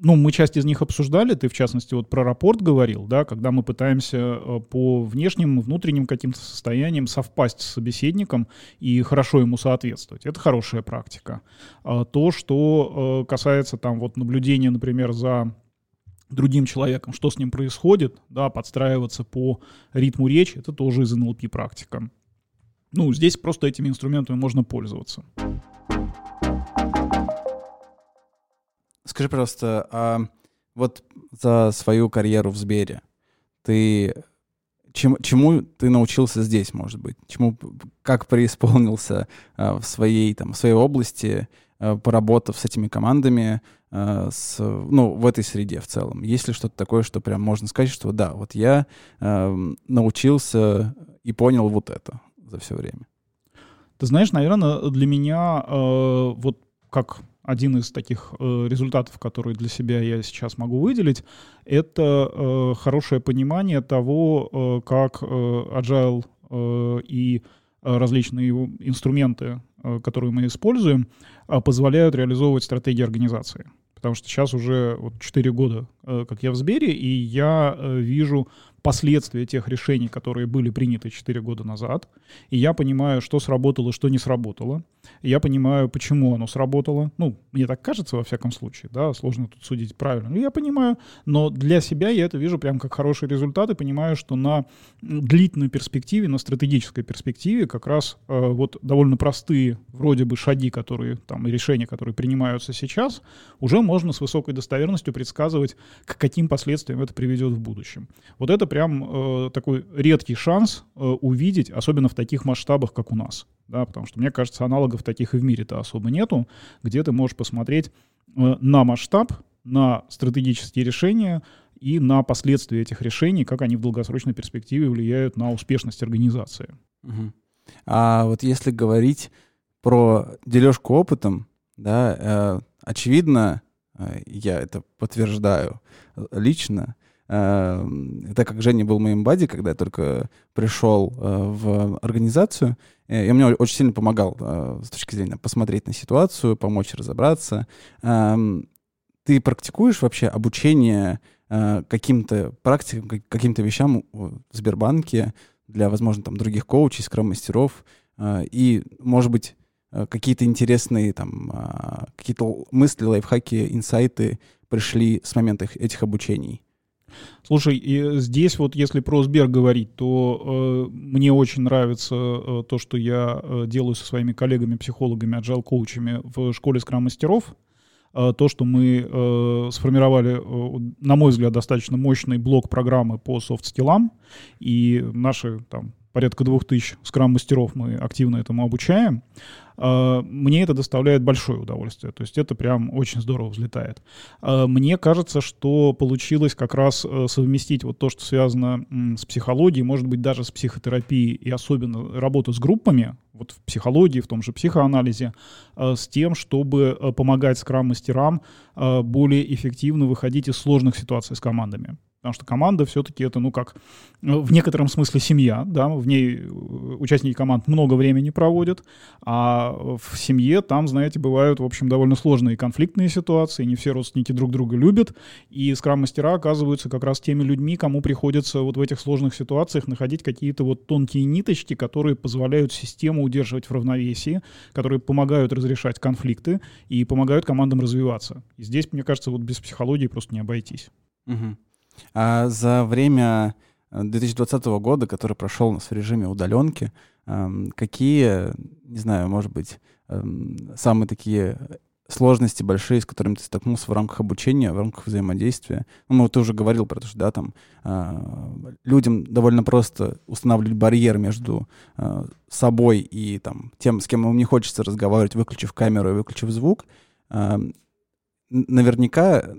ну, мы часть из них обсуждали, ты, в частности, вот про рапорт говорил, да, когда мы пытаемся э, по внешним, внутренним каким-то состояниям совпасть с собеседником и хорошо ему соответствовать. Это хорошая практика. А то, что э, касается там вот наблюдения, например, за другим человеком, что с ним происходит, да, подстраиваться по ритму речи, это тоже из НЛП практика. Ну, здесь просто этими инструментами можно пользоваться. Скажи, пожалуйста, а вот за свою карьеру в Сбере ты чем, чему ты научился здесь, может быть? Чему, как преисполнился а, в своей, там, в своей области, а, поработав с этими командами, а, с, ну, в этой среде в целом? Есть ли что-то такое, что прям можно сказать, что да, вот я а, научился и понял вот это? За все время? Ты знаешь, наверное, для меня э, вот как один из таких э, результатов, которые для себя я сейчас могу выделить, это э, хорошее понимание того, э, как э, agile э, и различные инструменты, э, которые мы используем, э, позволяют реализовывать стратегии организации. Потому что сейчас уже вот 4 года, э, как я в Сбере, и я э, вижу последствия тех решений, которые были приняты 4 года назад, и я понимаю, что сработало, что не сработало. Я понимаю, почему оно сработало. Ну, мне так кажется, во всяком случае, да, сложно тут судить правильно. Но я понимаю, но для себя я это вижу прям как хороший результат и понимаю, что на длительной перспективе, на стратегической перспективе как раз э, вот довольно простые вроде бы шаги, которые там и решения, которые принимаются сейчас, уже можно с высокой достоверностью предсказывать, к каким последствиям это приведет в будущем. Вот это прям э, такой редкий шанс э, увидеть, особенно в таких масштабах, как у нас. Да, потому что, мне кажется, аналогов таких и в мире-то особо нету, где ты можешь посмотреть э, на масштаб, на стратегические решения и на последствия этих решений, как они в долгосрочной перспективе влияют на успешность организации. Угу. А вот если говорить про дележку опытом, да, э, очевидно, э, я это подтверждаю лично, Эм, так как Женя был моим бади, когда я только пришел э, в организацию, э, и он мне очень сильно помогал э, с точки зрения посмотреть на ситуацию, помочь разобраться. Эм, ты практикуешь вообще обучение каким-то практикам, каким-то вещам в Сбербанке для, возможно, там других коучей, скрам-мастеров, и, может быть, какие-то интересные там, какие-то мысли, лайфхаки, инсайты пришли с момента этих обучений? Слушай, и здесь вот если про Сбер говорить, то э, мне очень нравится э, то, что я э, делаю со своими коллегами-психологами, agile-коучами в школе скрам-мастеров. то, что мы сформировали, на мой взгляд, достаточно мощный блок программы по софт-скиллам, и наши там порядка двух тысяч скрам-мастеров мы активно этому обучаем. А, мне это доставляет большое удовольствие. То есть это прям очень здорово взлетает. А, мне кажется, что получилось как раз э, совместить вот то, что связано с психологией, может быть, даже с психотерапией и особенно работу с группами, вот в психологии, в том же психоанализе, э, с тем, чтобы э, помогать скрам-мастерам более эффективно выходить из сложных ситуаций с командами. Потому что команда все-таки это, ну как, ну, в некотором смысле семья, да, в ней э, участники команд много времени проводят, а в семье там, знаете, бывают, в общем, довольно сложные конфликтные ситуации, не все родственники друг друга любят, и скрам-мастера оказываются как раз теми людьми, кому приходится вот в этих сложных ситуациях находить какие-то вот тонкие ниточки, которые позволяют систему удерживать в равновесии, которые помогают разрешать конфликты и помогают командам развиваться. И здесь, мне кажется, вот без психологии просто не обойтись. Угу. А за время 2020 э, года, который прошел у нас в режиме удаленки, эм, какие, не знаю, может быть, эм, самые такие сложности большие, с которыми ты столкнулся в рамках обучения, в рамках взаимодействия. Ну, ну ты уже говорил про то, что да, там э, людям довольно просто устанавливать барьер между э, собой и там тем, с кем им не хочется разговаривать, выключив камеру и выключив звук. Э, наверняка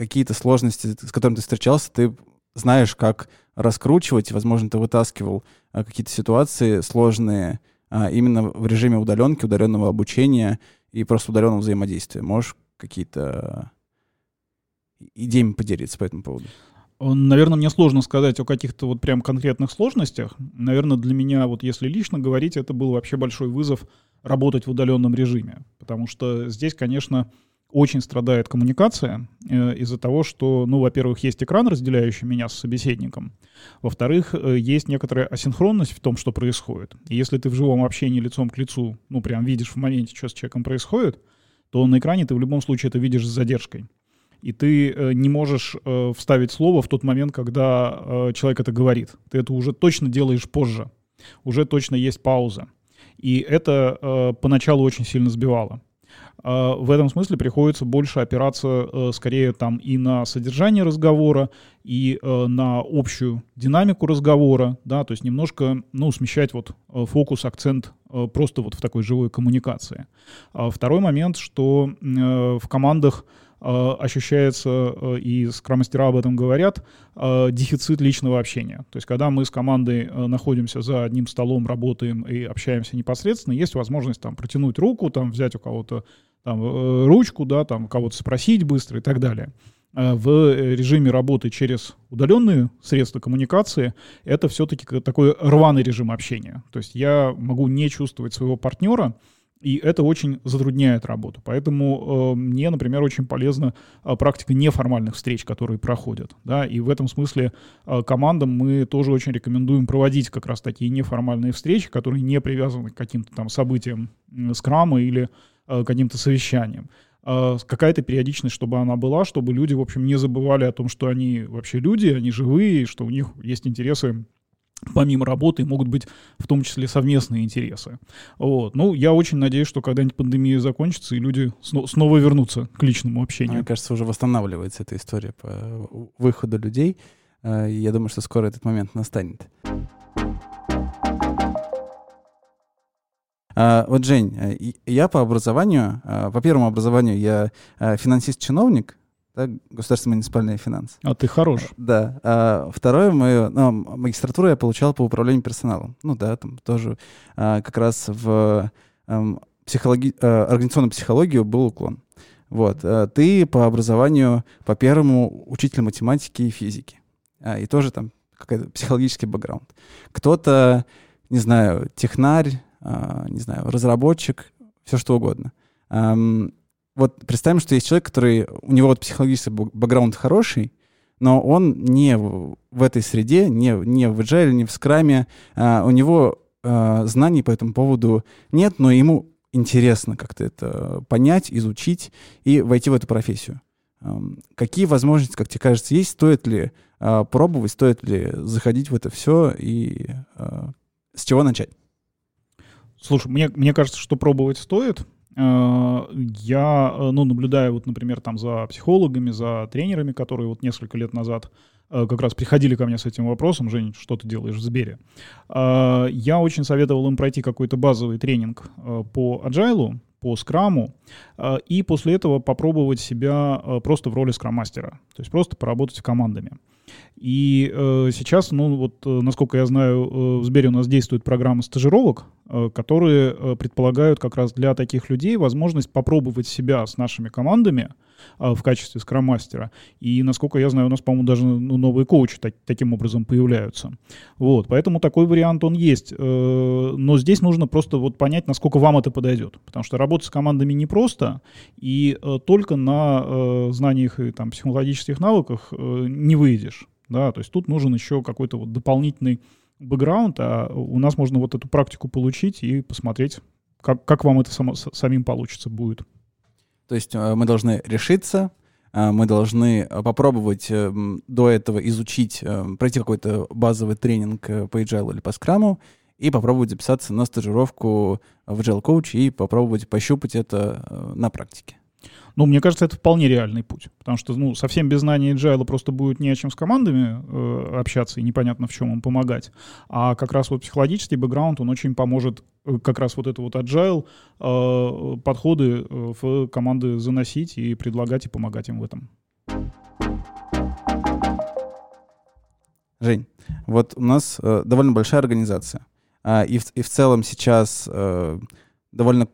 какие-то сложности, с которыми ты встречался, ты знаешь, как раскручивать, возможно, ты вытаскивал а, какие-то ситуации сложные а, именно в режиме удаленки, удаленного обучения и просто удаленного взаимодействия. Можешь какие-то идеями поделиться по этому поводу? Наверное, мне сложно сказать о каких-то вот прям конкретных сложностях. Наверное, для меня, вот если лично говорить, это был вообще большой вызов работать в удаленном режиме. Потому что здесь, конечно, очень страдает коммуникация э, из-за того, что, ну, во-первых, есть экран, разделяющий меня с собеседником. Во-вторых, э, есть некоторая асинхронность в том, что происходит. И если ты в живом общении лицом к лицу, ну, прям видишь в моменте, что с человеком происходит, то на экране ты в любом случае это видишь с задержкой. И ты э, не можешь э, вставить слово в тот момент, когда э, человек это говорит. Ты это уже точно делаешь позже. Уже точно есть пауза. И это э, поначалу очень сильно сбивало. А, в этом смысле приходится больше опираться э, скорее там и на содержание разговора, и э, на общую динамику разговора, да, то есть немножко, ну, смещать вот э, фокус, акцент просто вот в такой живой коммуникации. А второй момент, что в командах ощущается, и скромастера об этом говорят, дефицит личного общения. То есть когда мы с командой находимся за одним столом, работаем и общаемся непосредственно, есть возможность там протянуть руку, там взять у кого-то там, э, ручку, да, там кого-то спросить быстро и так далее. А в режиме работы через удаленные средства коммуникации это все-таки такой рваный режим общения. То есть я могу не чувствовать своего партнера, и это очень затрудняет работу. Поэтому э, мне, например, очень полезна э, практика неформальных встреч, которые проходят. Да? И в этом смысле э, командам мы тоже очень рекомендуем проводить как раз такие неформальные встречи, которые не привязаны к каким-то там событиям скрама или Э, каким-то совещанием. А какая-то периодичность, чтобы она была, чтобы люди, в общем, не забывали о том, что они вообще люди, они живые, что у них есть интересы помимо работы могут быть в том числе совместные интересы. Вот. Ну, я очень надеюсь, что когда-нибудь пандемия закончится, и люди сно- снова вернутся к личному общению. Мне кажется, уже восстанавливается эта история по выходу людей. Э, я думаю, что скоро этот момент настанет. Вот, Жень, э, я по образованию, а, по первому образованию я э, финансист-чиновник, да, государственный муниципальный финанс. А ты хорош. Да. А второе мое, ну, магистратуру я получал по управлению персоналом. Ну да, там тоже а, как раз в а, психологи... а, организационную психологию был уклон. Вот. А, ты по образованию, по первому, учитель математики и физики. А, и тоже там какой-то психологический бэкграунд. Кто-то, не знаю, технарь, а, не знаю, разработчик, все что угодно. Вот представим, что есть человек, который, у него вот психологический бэкграунд хороший, но он не в этой среде, не, не в Agile, не в скраме, а, у него а, знаний по этому поводу нет, но ему интересно как-то это понять, изучить и войти в эту профессию. Какие возможности, как тебе кажется, есть? Стоит ли пробовать, стоит ли заходить в это все и с чего начать? Слушай, мне, мне кажется, что пробовать стоит. Я, ну, наблюдаю, вот, например, там за психологами, за тренерами, которые вот несколько лет назад как раз приходили ко мне с этим вопросом, Жень, что ты делаешь в Сбере? Я очень советовал им пройти какой-то базовый тренинг по agile, по скраму, и после этого попробовать себя просто в роли скрам-мастера, то есть просто поработать командами. И э, сейчас, ну вот, э, насколько я знаю, э, в Сбере у нас действует программа стажировок, э, которые э, предполагают как раз для таких людей возможность попробовать себя с нашими командами э, в качестве скрам-мастера. И, насколько я знаю, у нас, по-моему, даже ну, новые коучи так, таким образом появляются. Вот, поэтому такой вариант он есть. Э, но здесь нужно просто вот понять, насколько вам это подойдет. Потому что работать с командами непросто, и э, только на э, знаниях и там, психологических навыках э, не выйдешь да, то есть тут нужен еще какой-то вот дополнительный бэкграунд, а у нас можно вот эту практику получить и посмотреть, как, как вам это само, самим получится будет. То есть э, мы должны решиться, э, мы должны попробовать э, до этого изучить, пройти какой-то базовый тренинг по agile или по скраму, и попробовать записаться на стажировку в Agile Coach и попробовать пощупать это на практике. Ну, мне кажется, это вполне реальный путь, потому что, ну, совсем без знания agile просто будет не о чем с командами э, общаться и непонятно в чем им помогать. А как раз вот психологический бэкграунд, он очень поможет э, как раз вот это вот agile э, подходы э, в команды заносить и предлагать и помогать им в этом. Жень, вот у нас э, довольно большая организация, э, и, в, и в целом сейчас э, довольно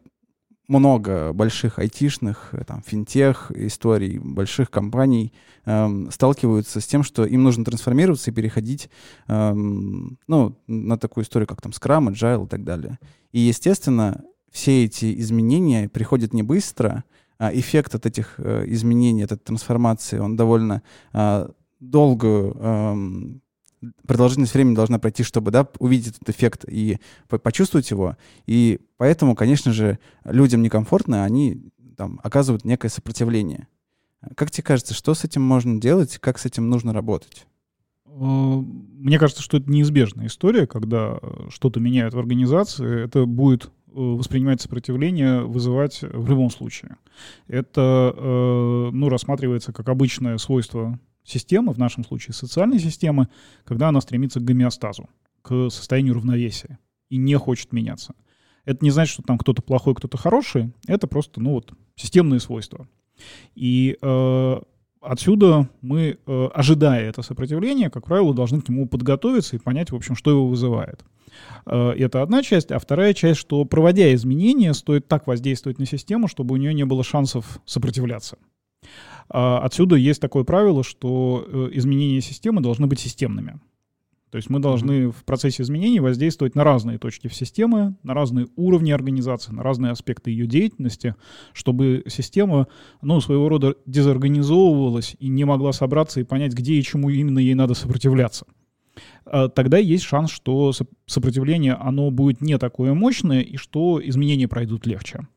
много больших айтишных, э, там, финтех историй, больших компаний эм, сталкиваются с тем, что им нужно трансформироваться и переходить эм, ну, на такую историю, как там Scrum, Agile и так далее. И, естественно, все эти изменения приходят не быстро, а эффект от этих э, изменений, от этой трансформации, он довольно э, долгую эм, продолжительность времени должна пройти, чтобы да, увидеть этот эффект и почувствовать его. И поэтому, конечно же, людям некомфортно, они там, оказывают некое сопротивление. Как тебе кажется, что с этим можно делать, как с этим нужно работать? Э, мне кажется, что это неизбежная история, когда что-то меняют в организации, это будет э, воспринимать сопротивление, вызывать в любом случае. Это э, ну, рассматривается как обычное свойство системы, в нашем случае социальной системы, когда она стремится к гомеостазу, к состоянию равновесия и не хочет меняться. Это не значит, что там кто-то плохой, кто-то хороший. Это просто, ну вот, системные свойства. И э, отсюда мы, э, ожидая это сопротивление, как правило, должны к нему подготовиться и понять, в общем, что его вызывает. Э, это одна часть. А вторая часть, что проводя изменения, стоит так воздействовать на систему, чтобы у нее не было шансов сопротивляться. А, отсюда есть такое правило, что э, изменения системы должны быть системными. То есть мы должны в процессе изменений воздействовать на разные точки в системе, на разные уровни организации, на разные аспекты ее деятельности, чтобы система, ну, своего рода дезорганизовывалась и не могла собраться и понять, где и чему именно ей надо сопротивляться. А, тогда есть шанс, что сопротивление, оно будет не такое мощное, и что изменения пройдут легче.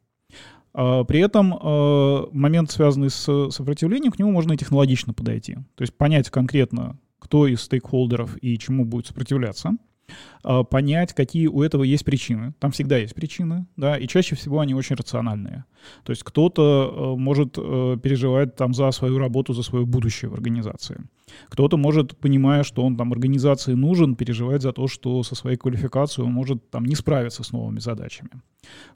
А, при этом а, момент, связанный с сопротивлением, к нему можно и технологично подойти. То есть понять конкретно, кто из стейкхолдеров и чему будет сопротивляться, а, понять, какие у этого есть причины. Там всегда есть причины, да, и чаще всего они очень рациональные. То есть кто-то может э, переживать там за свою работу, за свое будущее в организации. Кто-то может, понимая, что он там организации нужен, переживать за то, что со своей квалификацией он может там не справиться с новыми задачами.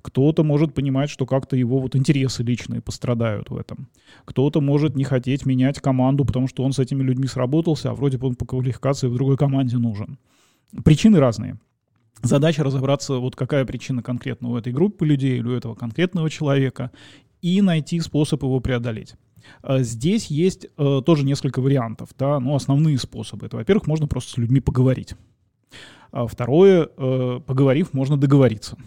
Кто-то может понимать, что как-то его вот интересы личные пострадают в этом. Кто-то может не хотеть менять команду, потому что он с этими людьми сработался, а вроде бы он по квалификации в другой команде нужен. Причины разные. Задача разобраться, вот какая причина конкретно у этой группы людей или у этого конкретного человека, и найти способ его преодолеть. А здесь есть э, тоже несколько вариантов, да, ну, основные способы. Это, во-первых, можно просто с людьми поговорить. А второе, э, поговорив, можно договориться.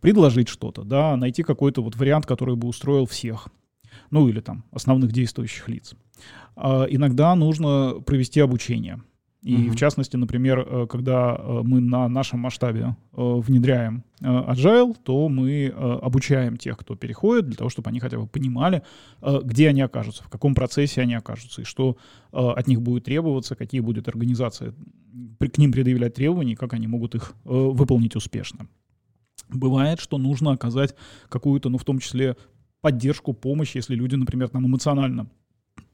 Предложить что-то, да, найти какой-то вот вариант, который бы устроил всех. Ну, или там основных действующих лиц. А иногда нужно провести обучение. И mm-hmm. в частности, например, э, когда э, мы на нашем масштабе э, внедряем Agile, то мы обучаем тех, кто переходит, для того, чтобы они хотя бы понимали, где они окажутся, в каком процессе они окажутся, и что от них будет требоваться, какие будет организация к ним предъявлять требования, и как они могут их выполнить успешно. Бывает, что нужно оказать какую-то, ну, в том числе, поддержку, помощь, если люди, например, там эмоционально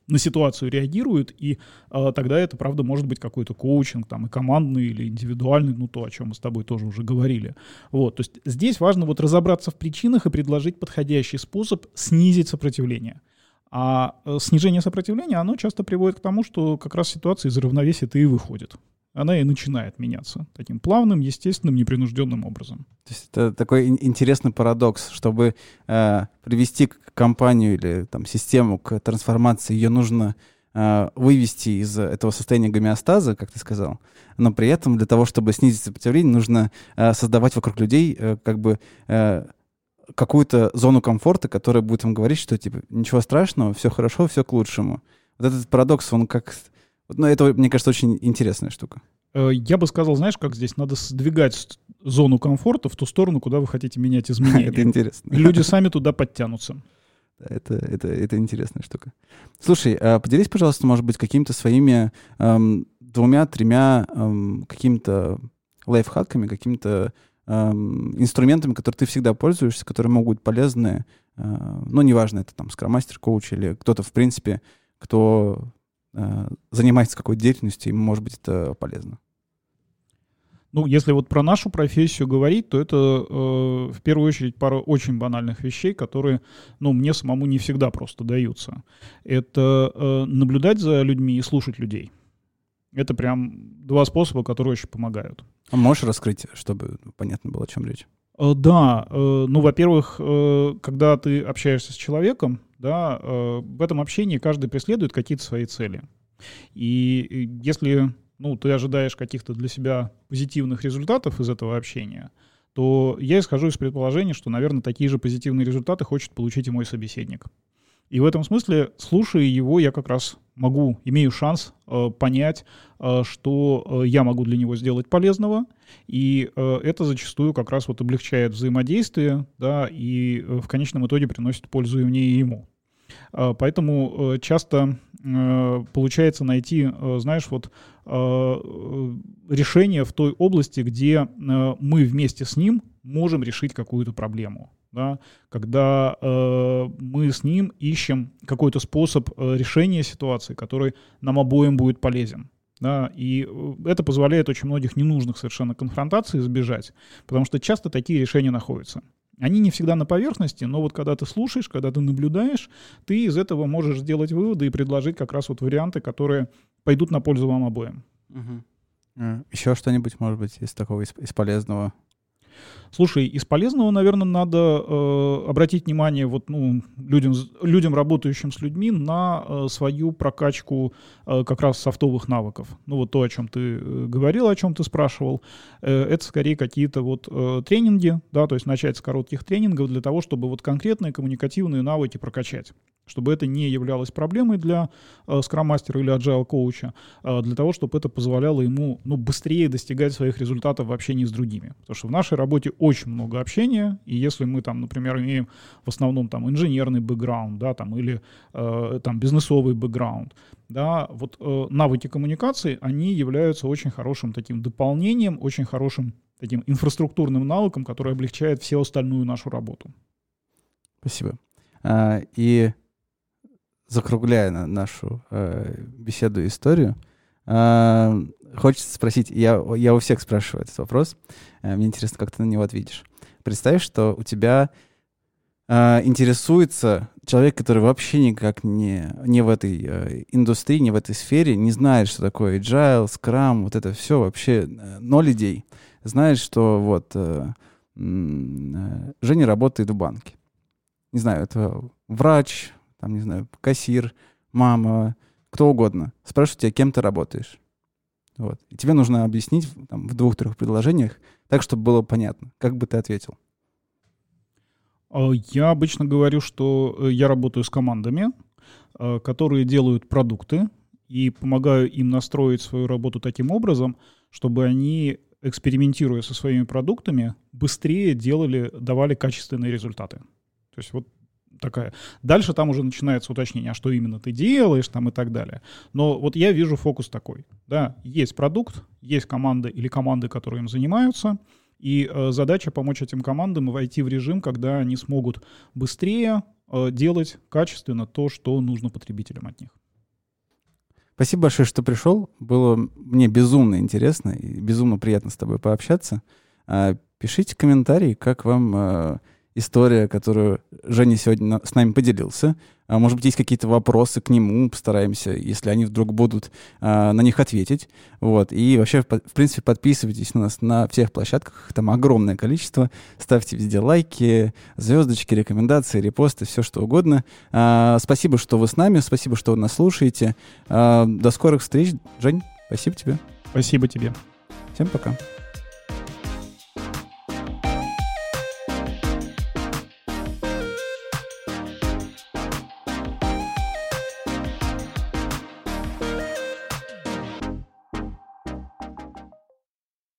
на ситуацию реагируют, и э, тогда это, правда, может быть какой-то коучинг, там, и командный, или индивидуальный, ну, то, о чем мы с тобой тоже уже говорили. Вот, то есть здесь важно вот разобраться в причинах и предложить подходящий способ снизить сопротивление. А э, снижение сопротивления, оно часто приводит к тому, что как раз ситуация из равновесия-то и выходит она и начинает меняться таким плавным, естественным, непринужденным образом. То есть это такой интересный парадокс, чтобы э, привести компанию или там систему к трансформации, ее нужно э, вывести из этого состояния гомеостаза, как ты сказал, но при этом для того, чтобы снизить сопротивление, нужно э, создавать вокруг людей э, как бы какую-то зону комфорта, которая будет им говорить, что типа ничего страшного, все хорошо, все к лучшему. Вот этот парадокс, он как но это, мне кажется, очень интересная штука. Э, я бы сказал, знаешь, как здесь? Надо сдвигать зону комфорта в ту сторону, куда вы хотите менять [laughs] изменения. Это интересно. Люди сами туда подтянутся. [laughs] Это, это, это интересная штука. Слушай, а поделись, пожалуйста, может быть, какими-то своими эм, двумя-тремя эм, какими-то лайфхаками, какими-то эм, инструментами, которые ты всегда пользуешься, которые могут быть полезны. Э, ну, неважно, это там скромастер, коуч или кто-то, в принципе, кто занимается какой-то деятельностью, ему, может быть, это полезно. Ну, если вот про нашу профессию говорить, то это э, в первую очередь пара очень банальных вещей, которые, ну, мне самому не всегда просто даются. Это э, наблюдать за людьми и слушать людей. Это прям два способа, которые очень помогают. А можешь раскрыть, чтобы понятно было, о чем речь? Э, да, э, ну, во-первых, э, когда ты общаешься с человеком, да, в этом общении каждый преследует какие-то свои цели. И если ну, ты ожидаешь каких-то для себя позитивных результатов из этого общения, то я исхожу из предположения, что, наверное, такие же позитивные результаты хочет получить и мой собеседник. И в этом смысле, слушая его, я как раз могу, имею шанс э, понять, э, что э, я могу для него сделать полезного, и э, это зачастую как раз вот облегчает взаимодействие, да, и э, в конечном итоге приносит пользу и мне, и ему. Э, поэтому э, часто э, получается найти, э, знаешь, вот э, решение в той области, где э, мы вместе с ним можем решить какую-то проблему да, когда э, мы с ним ищем какой-то способ э, решения ситуации, который нам обоим будет полезен. Да, и э, это позволяет очень многих ненужных совершенно конфронтаций избежать, потому что часто такие решения находятся. Они не всегда на поверхности, но вот когда ты слушаешь, когда ты наблюдаешь, ты из этого можешь сделать выводы и предложить как раз вот варианты, которые пойдут на пользу вам обоим. Угу. Еще что-нибудь, может быть, из такого, из, из полезного Слушай, из полезного, наверное, надо э, обратить внимание вот, ну, людям, людям, работающим с людьми, на э, свою прокачку э, как раз софтовых навыков. Ну, вот то, о чем ты э, говорил, о чем ты спрашивал, э, это скорее какие-то вот э, тренинги, да, то есть начать с коротких тренингов для того, чтобы вот конкретные коммуникативные навыки прокачать чтобы это не являлось проблемой для э, скрам-мастера или agile коуча, э, для того, чтобы это позволяло ему ну, быстрее достигать своих результатов в общении с другими. Потому что в нашей работе очень много общения, и если мы там, например, имеем в основном там инженерный бэкграунд, да, там, или э, там бизнесовый бэкграунд, да, вот э, навыки коммуникации, они являются очень хорошим таким дополнением, очень хорошим таким инфраструктурным навыком, который облегчает всю остальную нашу работу. Спасибо. А, и закругляя на нашу э, беседу и историю, э, хочется спросить, я, я у всех спрашиваю этот вопрос, э, мне интересно, как ты на него ответишь. Представь, что у тебя э, интересуется человек, который вообще никак не, не в этой э, индустрии, не в этой сфере, не знает, что такое agile, scrum, вот это все вообще э, ноль идей. Знает, что вот э, э, Женя работает в банке. Не знаю, это врач, там, не знаю, кассир, мама, кто угодно, спрашивают тебя, кем ты работаешь. Вот. И тебе нужно объяснить там, в двух-трех предложениях так, чтобы было понятно. Как бы ты ответил? А, я обычно говорю, что э, я работаю с командами, э, которые делают продукты, и помогаю им настроить свою работу таким образом, чтобы они, экспериментируя со своими продуктами, быстрее делали, давали качественные результаты. То есть вот такая. Дальше там уже начинается уточнение, а что именно ты делаешь там и так далее. Но вот я вижу фокус такой. Да, есть продукт, есть команда или команды, которые им занимаются, И э, задача помочь этим командам войти в режим, когда они смогут быстрее э, делать качественно то, что нужно потребителям от них. Спасибо большое, что пришел. Было мне безумно интересно и безумно приятно с тобой пообщаться. А, пишите комментарии, как вам а, история, которую Женя сегодня с нами поделился. А, может быть, есть какие-то вопросы к нему, постараемся, если они вдруг будут, на них ответить. Вот. И вообще, в принципе, подписывайтесь на нас на всех площадках, там огромное количество. Ставьте везде лайки, звездочки, рекомендации, репосты, все что угодно. Спасибо, что вы с нами, спасибо, что вы нас слушаете. До скорых встреч. Жень, спасибо тебе. Спасибо тебе. Всем пока.